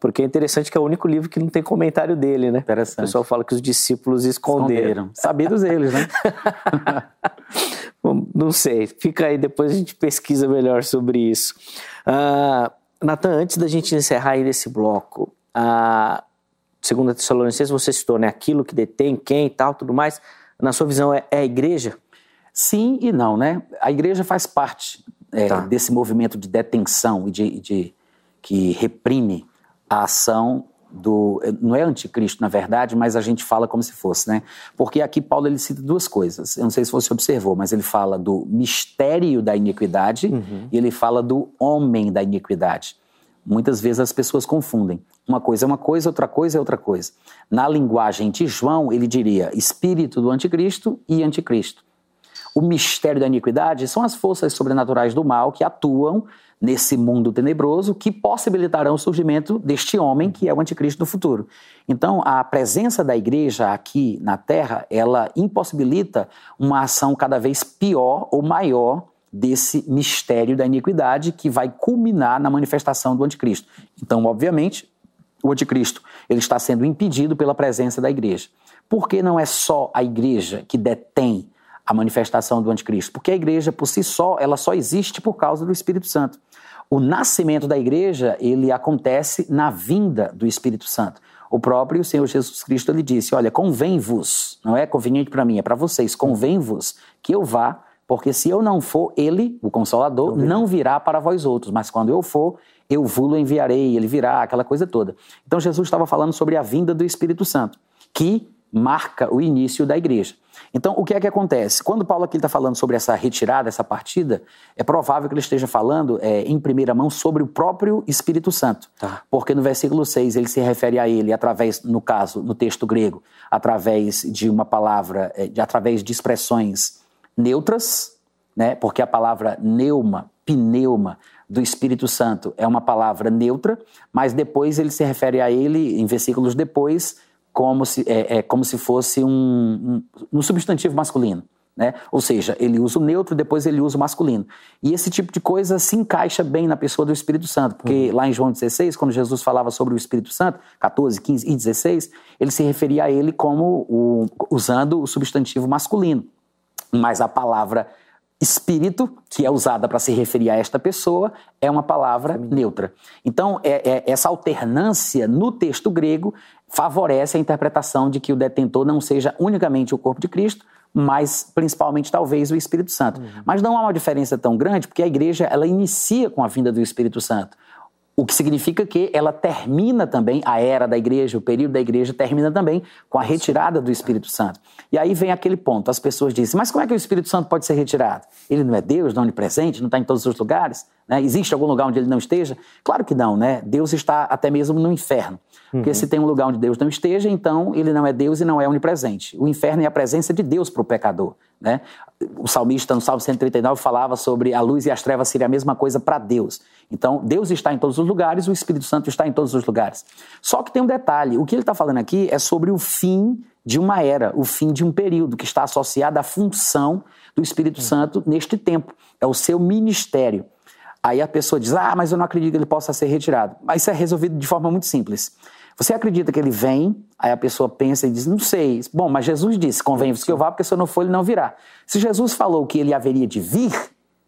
porque é interessante que é o único livro que não tem comentário dele, né? Interessante. O pessoal fala que os discípulos esconderam. esconderam. Sabidos eles, né? <laughs> Bom, não sei, fica aí, depois a gente pesquisa melhor sobre isso. Uh, Natan, antes da gente encerrar aí nesse bloco, uh, segunda Tessalonicenses, você citou, né? Aquilo que detém, quem e tal, tudo mais. Na sua visão, é, é a igreja? Sim e não, né? A igreja faz parte é, tá. desse movimento de detenção e de, de, que reprime a ação do não é anticristo na verdade, mas a gente fala como se fosse, né? Porque aqui Paulo ele cita duas coisas. Eu não sei se você observou, mas ele fala do mistério da iniquidade uhum. e ele fala do homem da iniquidade. Muitas vezes as pessoas confundem. Uma coisa é uma coisa, outra coisa é outra coisa. Na linguagem de João, ele diria espírito do anticristo e anticristo. O mistério da iniquidade são as forças sobrenaturais do mal que atuam nesse mundo tenebroso que possibilitarão o surgimento deste homem que é o anticristo do futuro. Então, a presença da igreja aqui na terra, ela impossibilita uma ação cada vez pior ou maior desse mistério da iniquidade que vai culminar na manifestação do anticristo. Então, obviamente, o anticristo ele está sendo impedido pela presença da igreja. Por que não é só a igreja que detém a manifestação do anticristo? Porque a igreja por si só, ela só existe por causa do Espírito Santo. O nascimento da igreja, ele acontece na vinda do Espírito Santo. O próprio Senhor Jesus Cristo lhe disse: Olha, convém-vos, não é conveniente para mim, é para vocês, convém-vos que eu vá, porque se eu não for, ele, o Consolador, não virá para vós outros, mas quando eu for, eu vos enviarei, ele virá, aquela coisa toda. Então Jesus estava falando sobre a vinda do Espírito Santo, que marca o início da igreja. Então, o que é que acontece? Quando Paulo aqui está falando sobre essa retirada, essa partida, é provável que ele esteja falando é, em primeira mão sobre o próprio Espírito Santo. Tá. Porque no versículo 6 ele se refere a ele através, no caso, no texto grego, através de uma palavra, é, de, através de expressões neutras, né? porque a palavra neuma, pneuma, do Espírito Santo é uma palavra neutra, mas depois ele se refere a ele, em versículos depois, como se, é, é como se fosse um, um, um substantivo masculino. Né? Ou seja, ele usa o neutro, depois ele usa o masculino. E esse tipo de coisa se encaixa bem na pessoa do Espírito Santo, porque uhum. lá em João 16, quando Jesus falava sobre o Espírito Santo, 14, 15 e 16, ele se referia a ele como o, usando o substantivo masculino. Mas a palavra espírito, que é usada para se referir a esta pessoa, é uma palavra neutra. Então, é, é, essa alternância no texto grego favorece a interpretação de que o detentor não seja unicamente o corpo de Cristo, mas principalmente talvez o Espírito Santo. Uhum. Mas não há uma diferença tão grande, porque a igreja ela inicia com a vinda do Espírito Santo. O que significa que ela termina também, a era da igreja, o período da igreja termina também com a retirada do Espírito Santo. E aí vem aquele ponto: as pessoas dizem, mas como é que o Espírito Santo pode ser retirado? Ele não é Deus, não é onipresente, não está em todos os lugares? Né? Existe algum lugar onde ele não esteja? Claro que não, né? Deus está até mesmo no inferno. Porque uhum. se tem um lugar onde Deus não esteja, então ele não é Deus e não é onipresente. O inferno é a presença de Deus para o pecador. Né? O salmista, no Salmo 139, falava sobre a luz e as trevas seria a mesma coisa para Deus. Então, Deus está em todos os lugares, o Espírito Santo está em todos os lugares. Só que tem um detalhe: o que ele está falando aqui é sobre o fim de uma era, o fim de um período que está associado à função do Espírito Santo neste tempo. É o seu ministério. Aí a pessoa diz: Ah, mas eu não acredito que ele possa ser retirado. Mas isso é resolvido de forma muito simples. Você acredita que ele vem, aí a pessoa pensa e diz: Não sei. Bom, mas Jesus disse: Convém-vos que eu vá, porque se eu não for, ele não virá. Se Jesus falou que ele haveria de vir,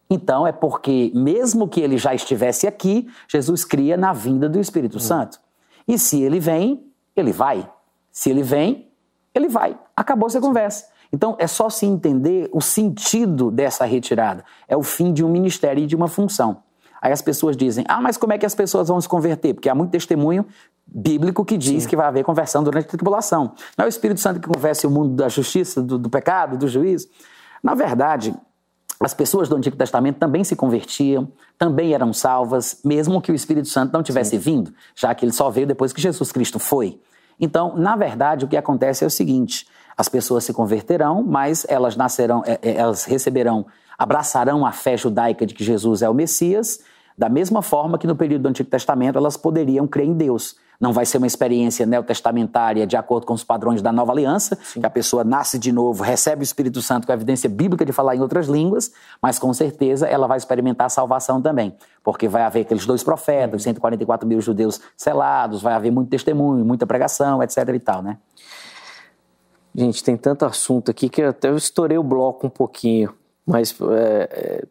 então é porque, mesmo que ele já estivesse aqui, Jesus cria na vinda do Espírito hum. Santo. E se ele vem, ele vai. Se ele vem, ele vai. Acabou-se a conversa. Então é só se entender o sentido dessa retirada. É o fim de um ministério e de uma função. Aí as pessoas dizem: ah, mas como é que as pessoas vão se converter? Porque há muito testemunho bíblico que diz Sim. que vai haver conversão durante a tribulação. Não é o Espírito Santo que conversa o mundo da justiça, do, do pecado, do juízo. Na verdade, as pessoas do Antigo Testamento também se convertiam, também eram salvas, mesmo que o Espírito Santo não tivesse Sim. vindo, já que ele só veio depois que Jesus Cristo foi. Então, na verdade, o que acontece é o seguinte: as pessoas se converterão, mas elas nascerão, é, é, elas receberão, abraçarão a fé judaica de que Jesus é o Messias da mesma forma que no período do Antigo Testamento elas poderiam crer em Deus. Não vai ser uma experiência neotestamentária de acordo com os padrões da nova aliança, Sim. que a pessoa nasce de novo, recebe o Espírito Santo com a evidência bíblica de falar em outras línguas, mas com certeza ela vai experimentar a salvação também, porque vai haver aqueles dois profetas, 144 mil judeus selados, vai haver muito testemunho, muita pregação, etc e tal, né? Gente, tem tanto assunto aqui que eu até estourei o bloco um pouquinho, mas é, é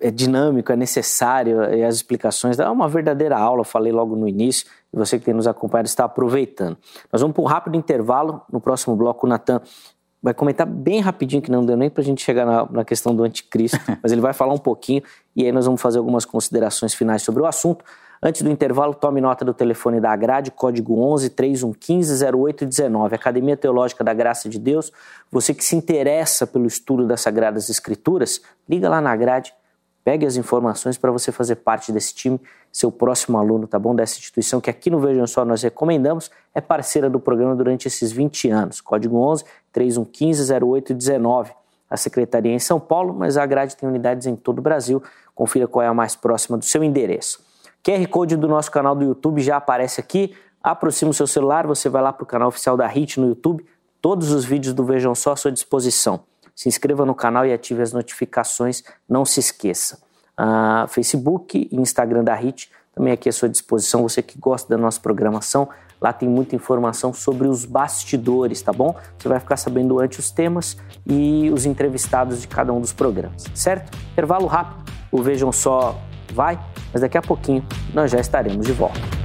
é dinâmico, é necessário, e as explicações é uma verdadeira aula, falei logo no início, e você que tem nos acompanhado está aproveitando. Nós vamos para um rápido intervalo, no próximo bloco o Natan vai comentar bem rapidinho, que não deu nem para a gente chegar na, na, questão do anticristo, <laughs> mas ele vai falar um pouquinho, e aí nós vamos fazer algumas considerações finais sobre o assunto. Antes do intervalo, tome nota do telefone da grade, código 11 3115 0819, Academia Teológica da Graça de Deus. Você que se interessa pelo estudo das Sagradas Escrituras, liga lá na grade, Pegue as informações para você fazer parte desse time, seu próximo aluno, tá bom? Dessa instituição que aqui no Vejam Só nós recomendamos, é parceira do programa durante esses 20 anos. Código 11 3115 0819. A secretaria é em São Paulo, mas a grade tem unidades em todo o Brasil. Confira qual é a mais próxima do seu endereço. QR Code do nosso canal do YouTube já aparece aqui. Aproxima o seu celular, você vai lá para o canal oficial da HIT no YouTube. Todos os vídeos do Vejam Só à sua disposição. se inscreva no canal e ative as notificações, não se esqueça. Uh, Facebook e Instagram da HIT também aqui à sua disposição, você que gosta da nossa programação, lá tem muita informação sobre os bastidores, tá bom? Você vai ficar sabendo antes os temas e os entrevistados de cada um dos programas, certo? Intervalo rápido, o Vejam Só vai, mas daqui a pouquinho nós já estaremos de volta.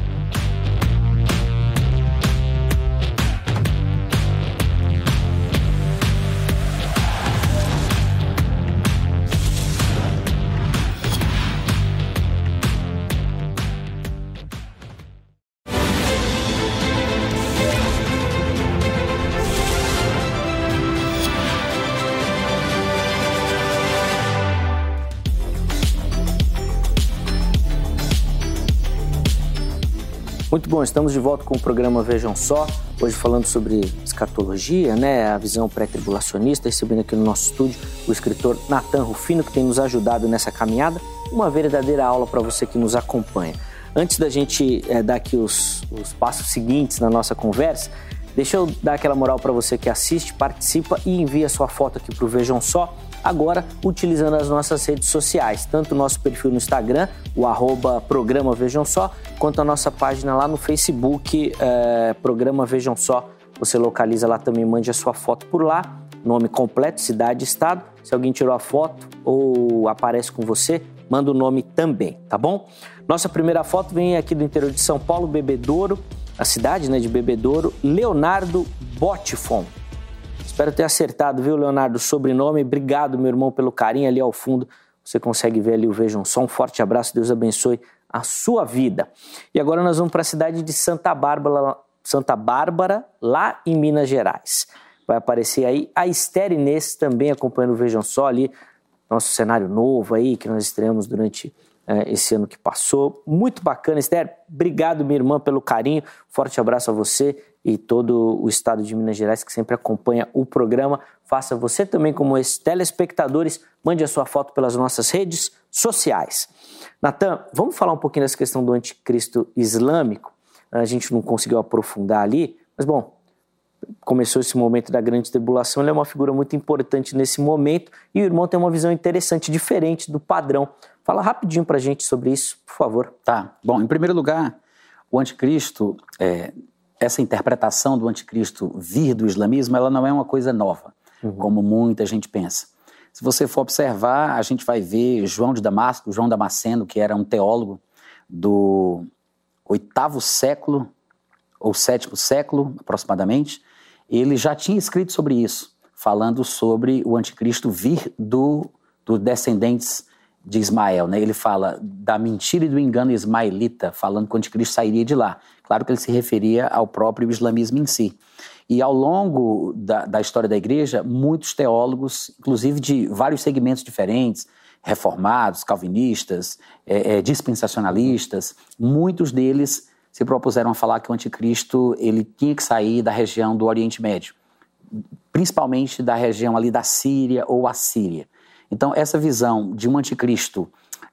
Muito bom, estamos de volta com o programa Vejam Só, hoje falando sobre escatologia, né, a visão pré-tribulacionista, recebendo aqui no nosso estúdio o escritor Nathan Rufino, que tem nos ajudado nessa caminhada, uma verdadeira aula para você que nos acompanha. Antes da gente é, dar aqui os, os passos seguintes na nossa conversa, deixa eu dar aquela moral para você que assiste, participa e envia sua foto aqui para o Vejam Só, agora utilizando as nossas redes sociais, tanto o nosso perfil no Instagram, o arroba programa Vejam Só, quanto a nossa página lá no Facebook, é, programa Vejam Só. Você localiza lá também, mande a sua foto por lá, nome completo, cidade, estado. Se alguém tirou a foto ou aparece com você, manda o nome também, tá bom? Nossa primeira foto vem aqui do interior de São Paulo, Bebedouro, a cidade né, de Bebedouro, Leonardo Botifon. Espero ter acertado, viu, Leonardo, sobrenome. Obrigado, meu irmão, pelo carinho ali ao fundo. Você consegue ver ali o Vejam Só. Um forte abraço, Deus abençoe a sua vida. E agora nós vamos para a cidade de Santa Bárbara, Santa Bárbara, lá em Minas Gerais. Vai aparecer aí a Esther Inês também acompanhando o Vejam Só ali, nosso cenário novo aí que nós estreamos durante é, esse ano que passou. Muito bacana, Esther. Obrigado, minha irmã, pelo carinho. Forte abraço a você e todo o estado de Minas Gerais que sempre acompanha o programa. Faça você também como esses telespectadores, mande a sua foto pelas nossas redes sociais. Natan, vamos falar um pouquinho dessa questão do anticristo islâmico. A gente não conseguiu aprofundar ali, mas bom, começou esse momento da grande tribulação, ele é uma figura muito importante nesse momento e o irmão tem uma visão interessante, diferente do padrão. Fala rapidinho para a gente sobre isso, por favor. Tá. Bom, em primeiro lugar, o anticristo, é, essa interpretação do anticristo vir do islamismo, ela não é uma coisa nova, uhum. como muita gente pensa. Se você for observar, a gente vai ver João de Damasco, João Damasceno, que era um teólogo do oitavo século ou sétimo século, aproximadamente, ele já tinha escrito sobre isso, falando sobre o anticristo vir do, do descendentes de Ismael. Né? Ele fala da mentira e do engano ismaelita, falando que o anticristo sairia de lá. Claro que ele se referia ao próprio islamismo em si. E ao longo da, da história da igreja, muitos teólogos, inclusive de vários segmentos diferentes, reformados, calvinistas, é, é, dispensacionalistas, muitos deles se propuseram a falar que o anticristo ele tinha que sair da região do Oriente Médio, principalmente da região ali da Síria ou Assíria. Então essa visão de um anticristo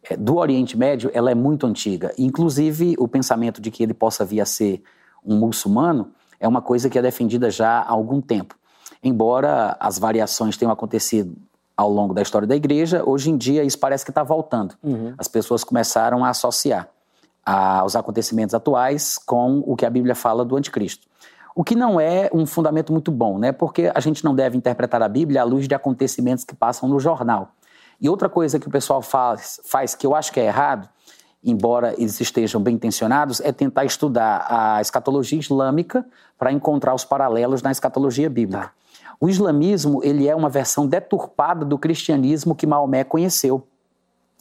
é, do Oriente Médio, ela é muito antiga. Inclusive, o pensamento de que ele possa vir a ser um muçulmano é uma coisa que é defendida já há algum tempo. Embora as variações tenham acontecido ao longo da história da igreja, hoje em dia isso parece que está voltando. Uhum. As pessoas começaram a associar a, os acontecimentos atuais com o que a Bíblia fala do anticristo. O que não é um fundamento muito bom, né? porque a gente não deve interpretar a Bíblia à luz de acontecimentos que passam no jornal. E outra coisa que o pessoal faz, faz que eu acho que é errado, embora eles estejam bem intencionados, é tentar estudar a escatologia islâmica para encontrar os paralelos na escatologia bíblica. Tá. O islamismo ele é uma versão deturpada do cristianismo que Maomé conheceu.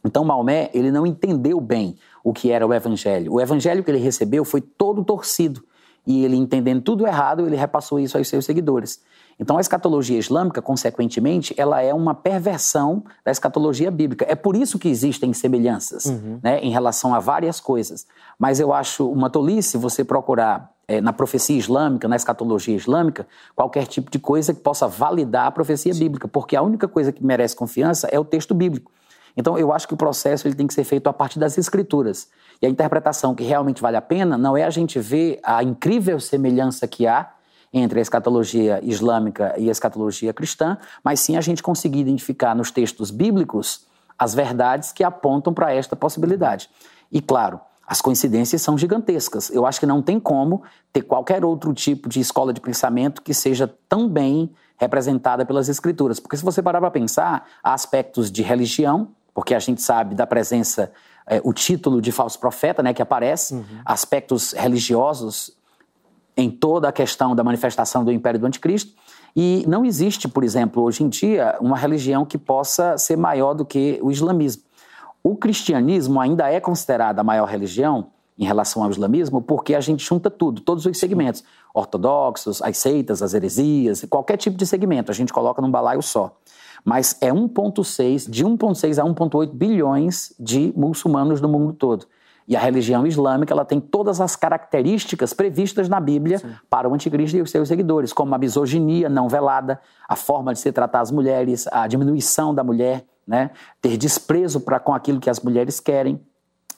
Então Maomé ele não entendeu bem o que era o evangelho. O evangelho que ele recebeu foi todo torcido e ele entendendo tudo errado ele repassou isso aos seus seguidores. Então, a escatologia islâmica, consequentemente, ela é uma perversão da escatologia bíblica. É por isso que existem semelhanças uhum. né, em relação a várias coisas. Mas eu acho uma tolice você procurar é, na profecia islâmica, na escatologia islâmica, qualquer tipo de coisa que possa validar a profecia Sim. bíblica, porque a única coisa que merece confiança é o texto bíblico. Então, eu acho que o processo ele tem que ser feito a partir das escrituras. E a interpretação que realmente vale a pena não é a gente ver a incrível semelhança que há entre a escatologia islâmica e a escatologia cristã, mas sim a gente conseguir identificar nos textos bíblicos as verdades que apontam para esta possibilidade. E claro, as coincidências são gigantescas. Eu acho que não tem como ter qualquer outro tipo de escola de pensamento que seja tão bem representada pelas escrituras. Porque se você parar para pensar, há aspectos de religião, porque a gente sabe da presença, é, o título de falso profeta, né, que aparece, uhum. aspectos religiosos em toda a questão da manifestação do império do anticristo. E não existe, por exemplo, hoje em dia, uma religião que possa ser maior do que o islamismo. O cristianismo ainda é considerado a maior religião em relação ao islamismo porque a gente junta tudo, todos os segmentos, ortodoxos, as seitas, as heresias, qualquer tipo de segmento, a gente coloca num balaio só. Mas é 1,6, de 1,6 a 1,8 bilhões de muçulmanos no mundo todo. E a religião islâmica ela tem todas as características previstas na Bíblia Sim. para o anticristo e os seus seguidores, como a misoginia não velada, a forma de se tratar as mulheres, a diminuição da mulher, né? ter desprezo para com aquilo que as mulheres querem,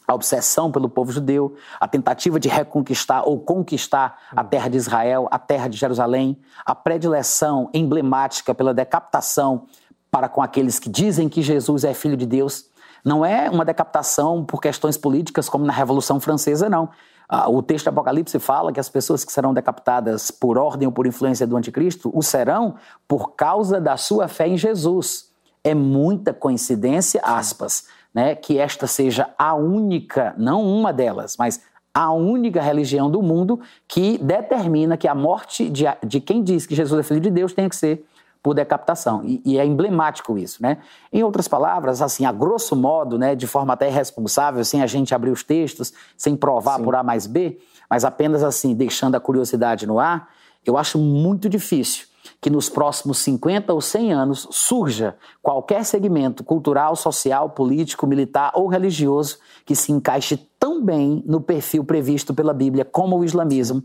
a obsessão pelo povo judeu, a tentativa de reconquistar ou conquistar a terra de Israel, a terra de Jerusalém, a predileção emblemática pela decapitação para com aqueles que dizem que Jesus é filho de Deus. Não é uma decapitação por questões políticas como na Revolução Francesa, não. Ah, o texto do Apocalipse fala que as pessoas que serão decapitadas por ordem ou por influência do anticristo o serão por causa da sua fé em Jesus. É muita coincidência, aspas, né, que esta seja a única, não uma delas, mas a única religião do mundo que determina que a morte de, de quem diz que Jesus é filho de Deus tem que ser por decapitação. E, e, é emblemático isso, né? Em outras palavras, assim, a grosso modo, né, de forma até irresponsável, sem a gente abrir os textos, sem provar Sim. por A mais B, mas apenas assim, deixando a curiosidade no ar, eu acho muito difícil que nos próximos 50 ou 100 anos surja qualquer segmento cultural, social, político, militar ou religioso que se encaixe tão bem no perfil previsto pela Bíblia como o islamismo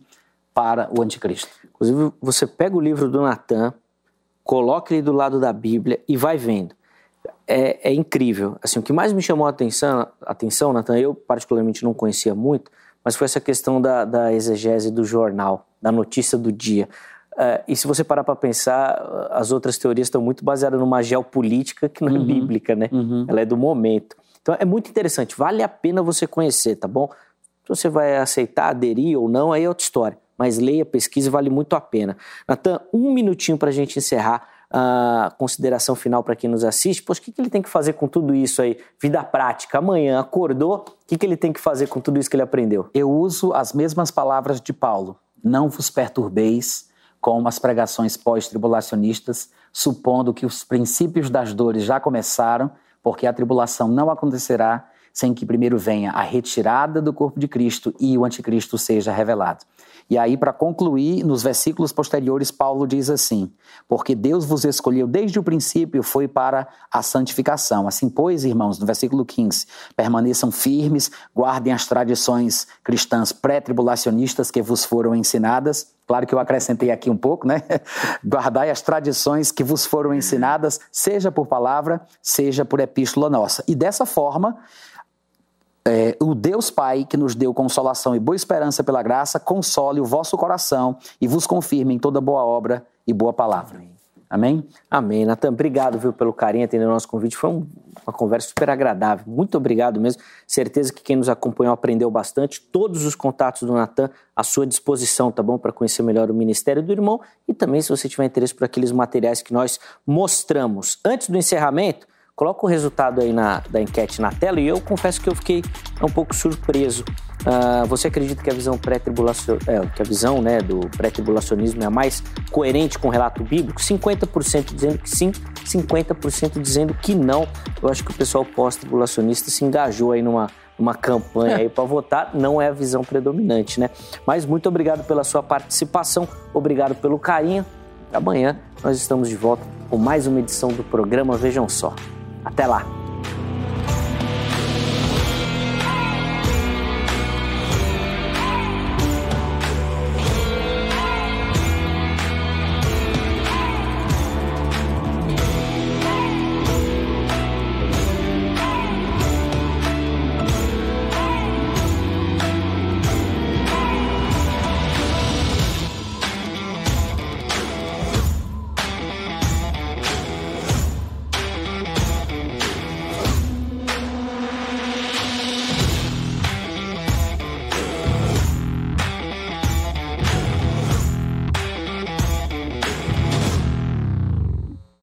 para o anticristo. Inclusive, você pega o livro do Natan, coloca ele do lado da Bíblia e vai vendo. É, é incrível. Assim, o que mais me chamou a atenção, atenção Natan, eu particularmente não conhecia muito, mas foi essa questão da, da exegese do jornal, da notícia do dia. Uh, e se você parar para pensar, as outras teorias estão muito baseadas numa geopolítica que não é uhum, bíblica, né? Uhum. Ela é do momento. Então é muito interessante, vale a pena você conhecer, tá bom? Se você vai aceitar, aderir ou não, aí é outra história. Mas leia, pesquise, vale muito a pena. Natan, um minutinho para a gente encerrar a consideração final para quem nos assiste. Poxa, o que, que ele tem que fazer com tudo isso aí? Vida prática, amanhã acordou, o que, que ele tem que fazer com tudo isso que ele aprendeu? Eu uso as mesmas palavras de Paulo. Não vos perturbeis, com as pregações pós-tribulacionistas, supondo que os princípios das dores já começaram, porque a tribulação não acontecerá sem que primeiro venha a retirada do corpo de Cristo e o anticristo seja revelado. E aí, para concluir, nos versículos posteriores, Paulo diz assim: Porque Deus vos escolheu desde o princípio, foi para a santificação. Assim, pois, irmãos, no versículo 15, permaneçam firmes, guardem as tradições cristãs pré-tribulacionistas que vos foram ensinadas. Claro que eu acrescentei aqui um pouco, né? <laughs> Guardai as tradições que vos foram ensinadas, seja por palavra, seja por epístola nossa. E dessa forma, é, o Deus Pai, que nos deu consolação e boa esperança pela graça, console o vosso coração e vos confirme em toda boa obra e boa palavra. Amém? Amém. Natan, obrigado viu, pelo carinho atendendo o nosso convite. Foi um, uma conversa super agradável. Muito obrigado mesmo. Certeza que quem nos acompanhou aprendeu bastante. Todos os contatos do Natan à sua disposição, tá bom? Para conhecer melhor o Ministério do Irmão e também se você tiver interesse por aqueles materiais que nós mostramos. Antes do encerramento, Coloca o resultado aí na, da enquete na tela e eu confesso que eu fiquei um pouco surpreso. Uh, você acredita que a visão pré-tribulacion... É, que a visão né, do pré-tribulacionismo é a mais coerente com o relato bíblico? 50% dizendo que sim, 50% dizendo que não. Eu acho que o pessoal pós-tribulacionista se engajou aí numa uma campanha aí para votar, não é a visão predominante, né? Mas muito obrigado pela sua participação, obrigado pelo carinho. Amanhã nós estamos de volta com mais uma edição do programa Vejam Só. Até lá!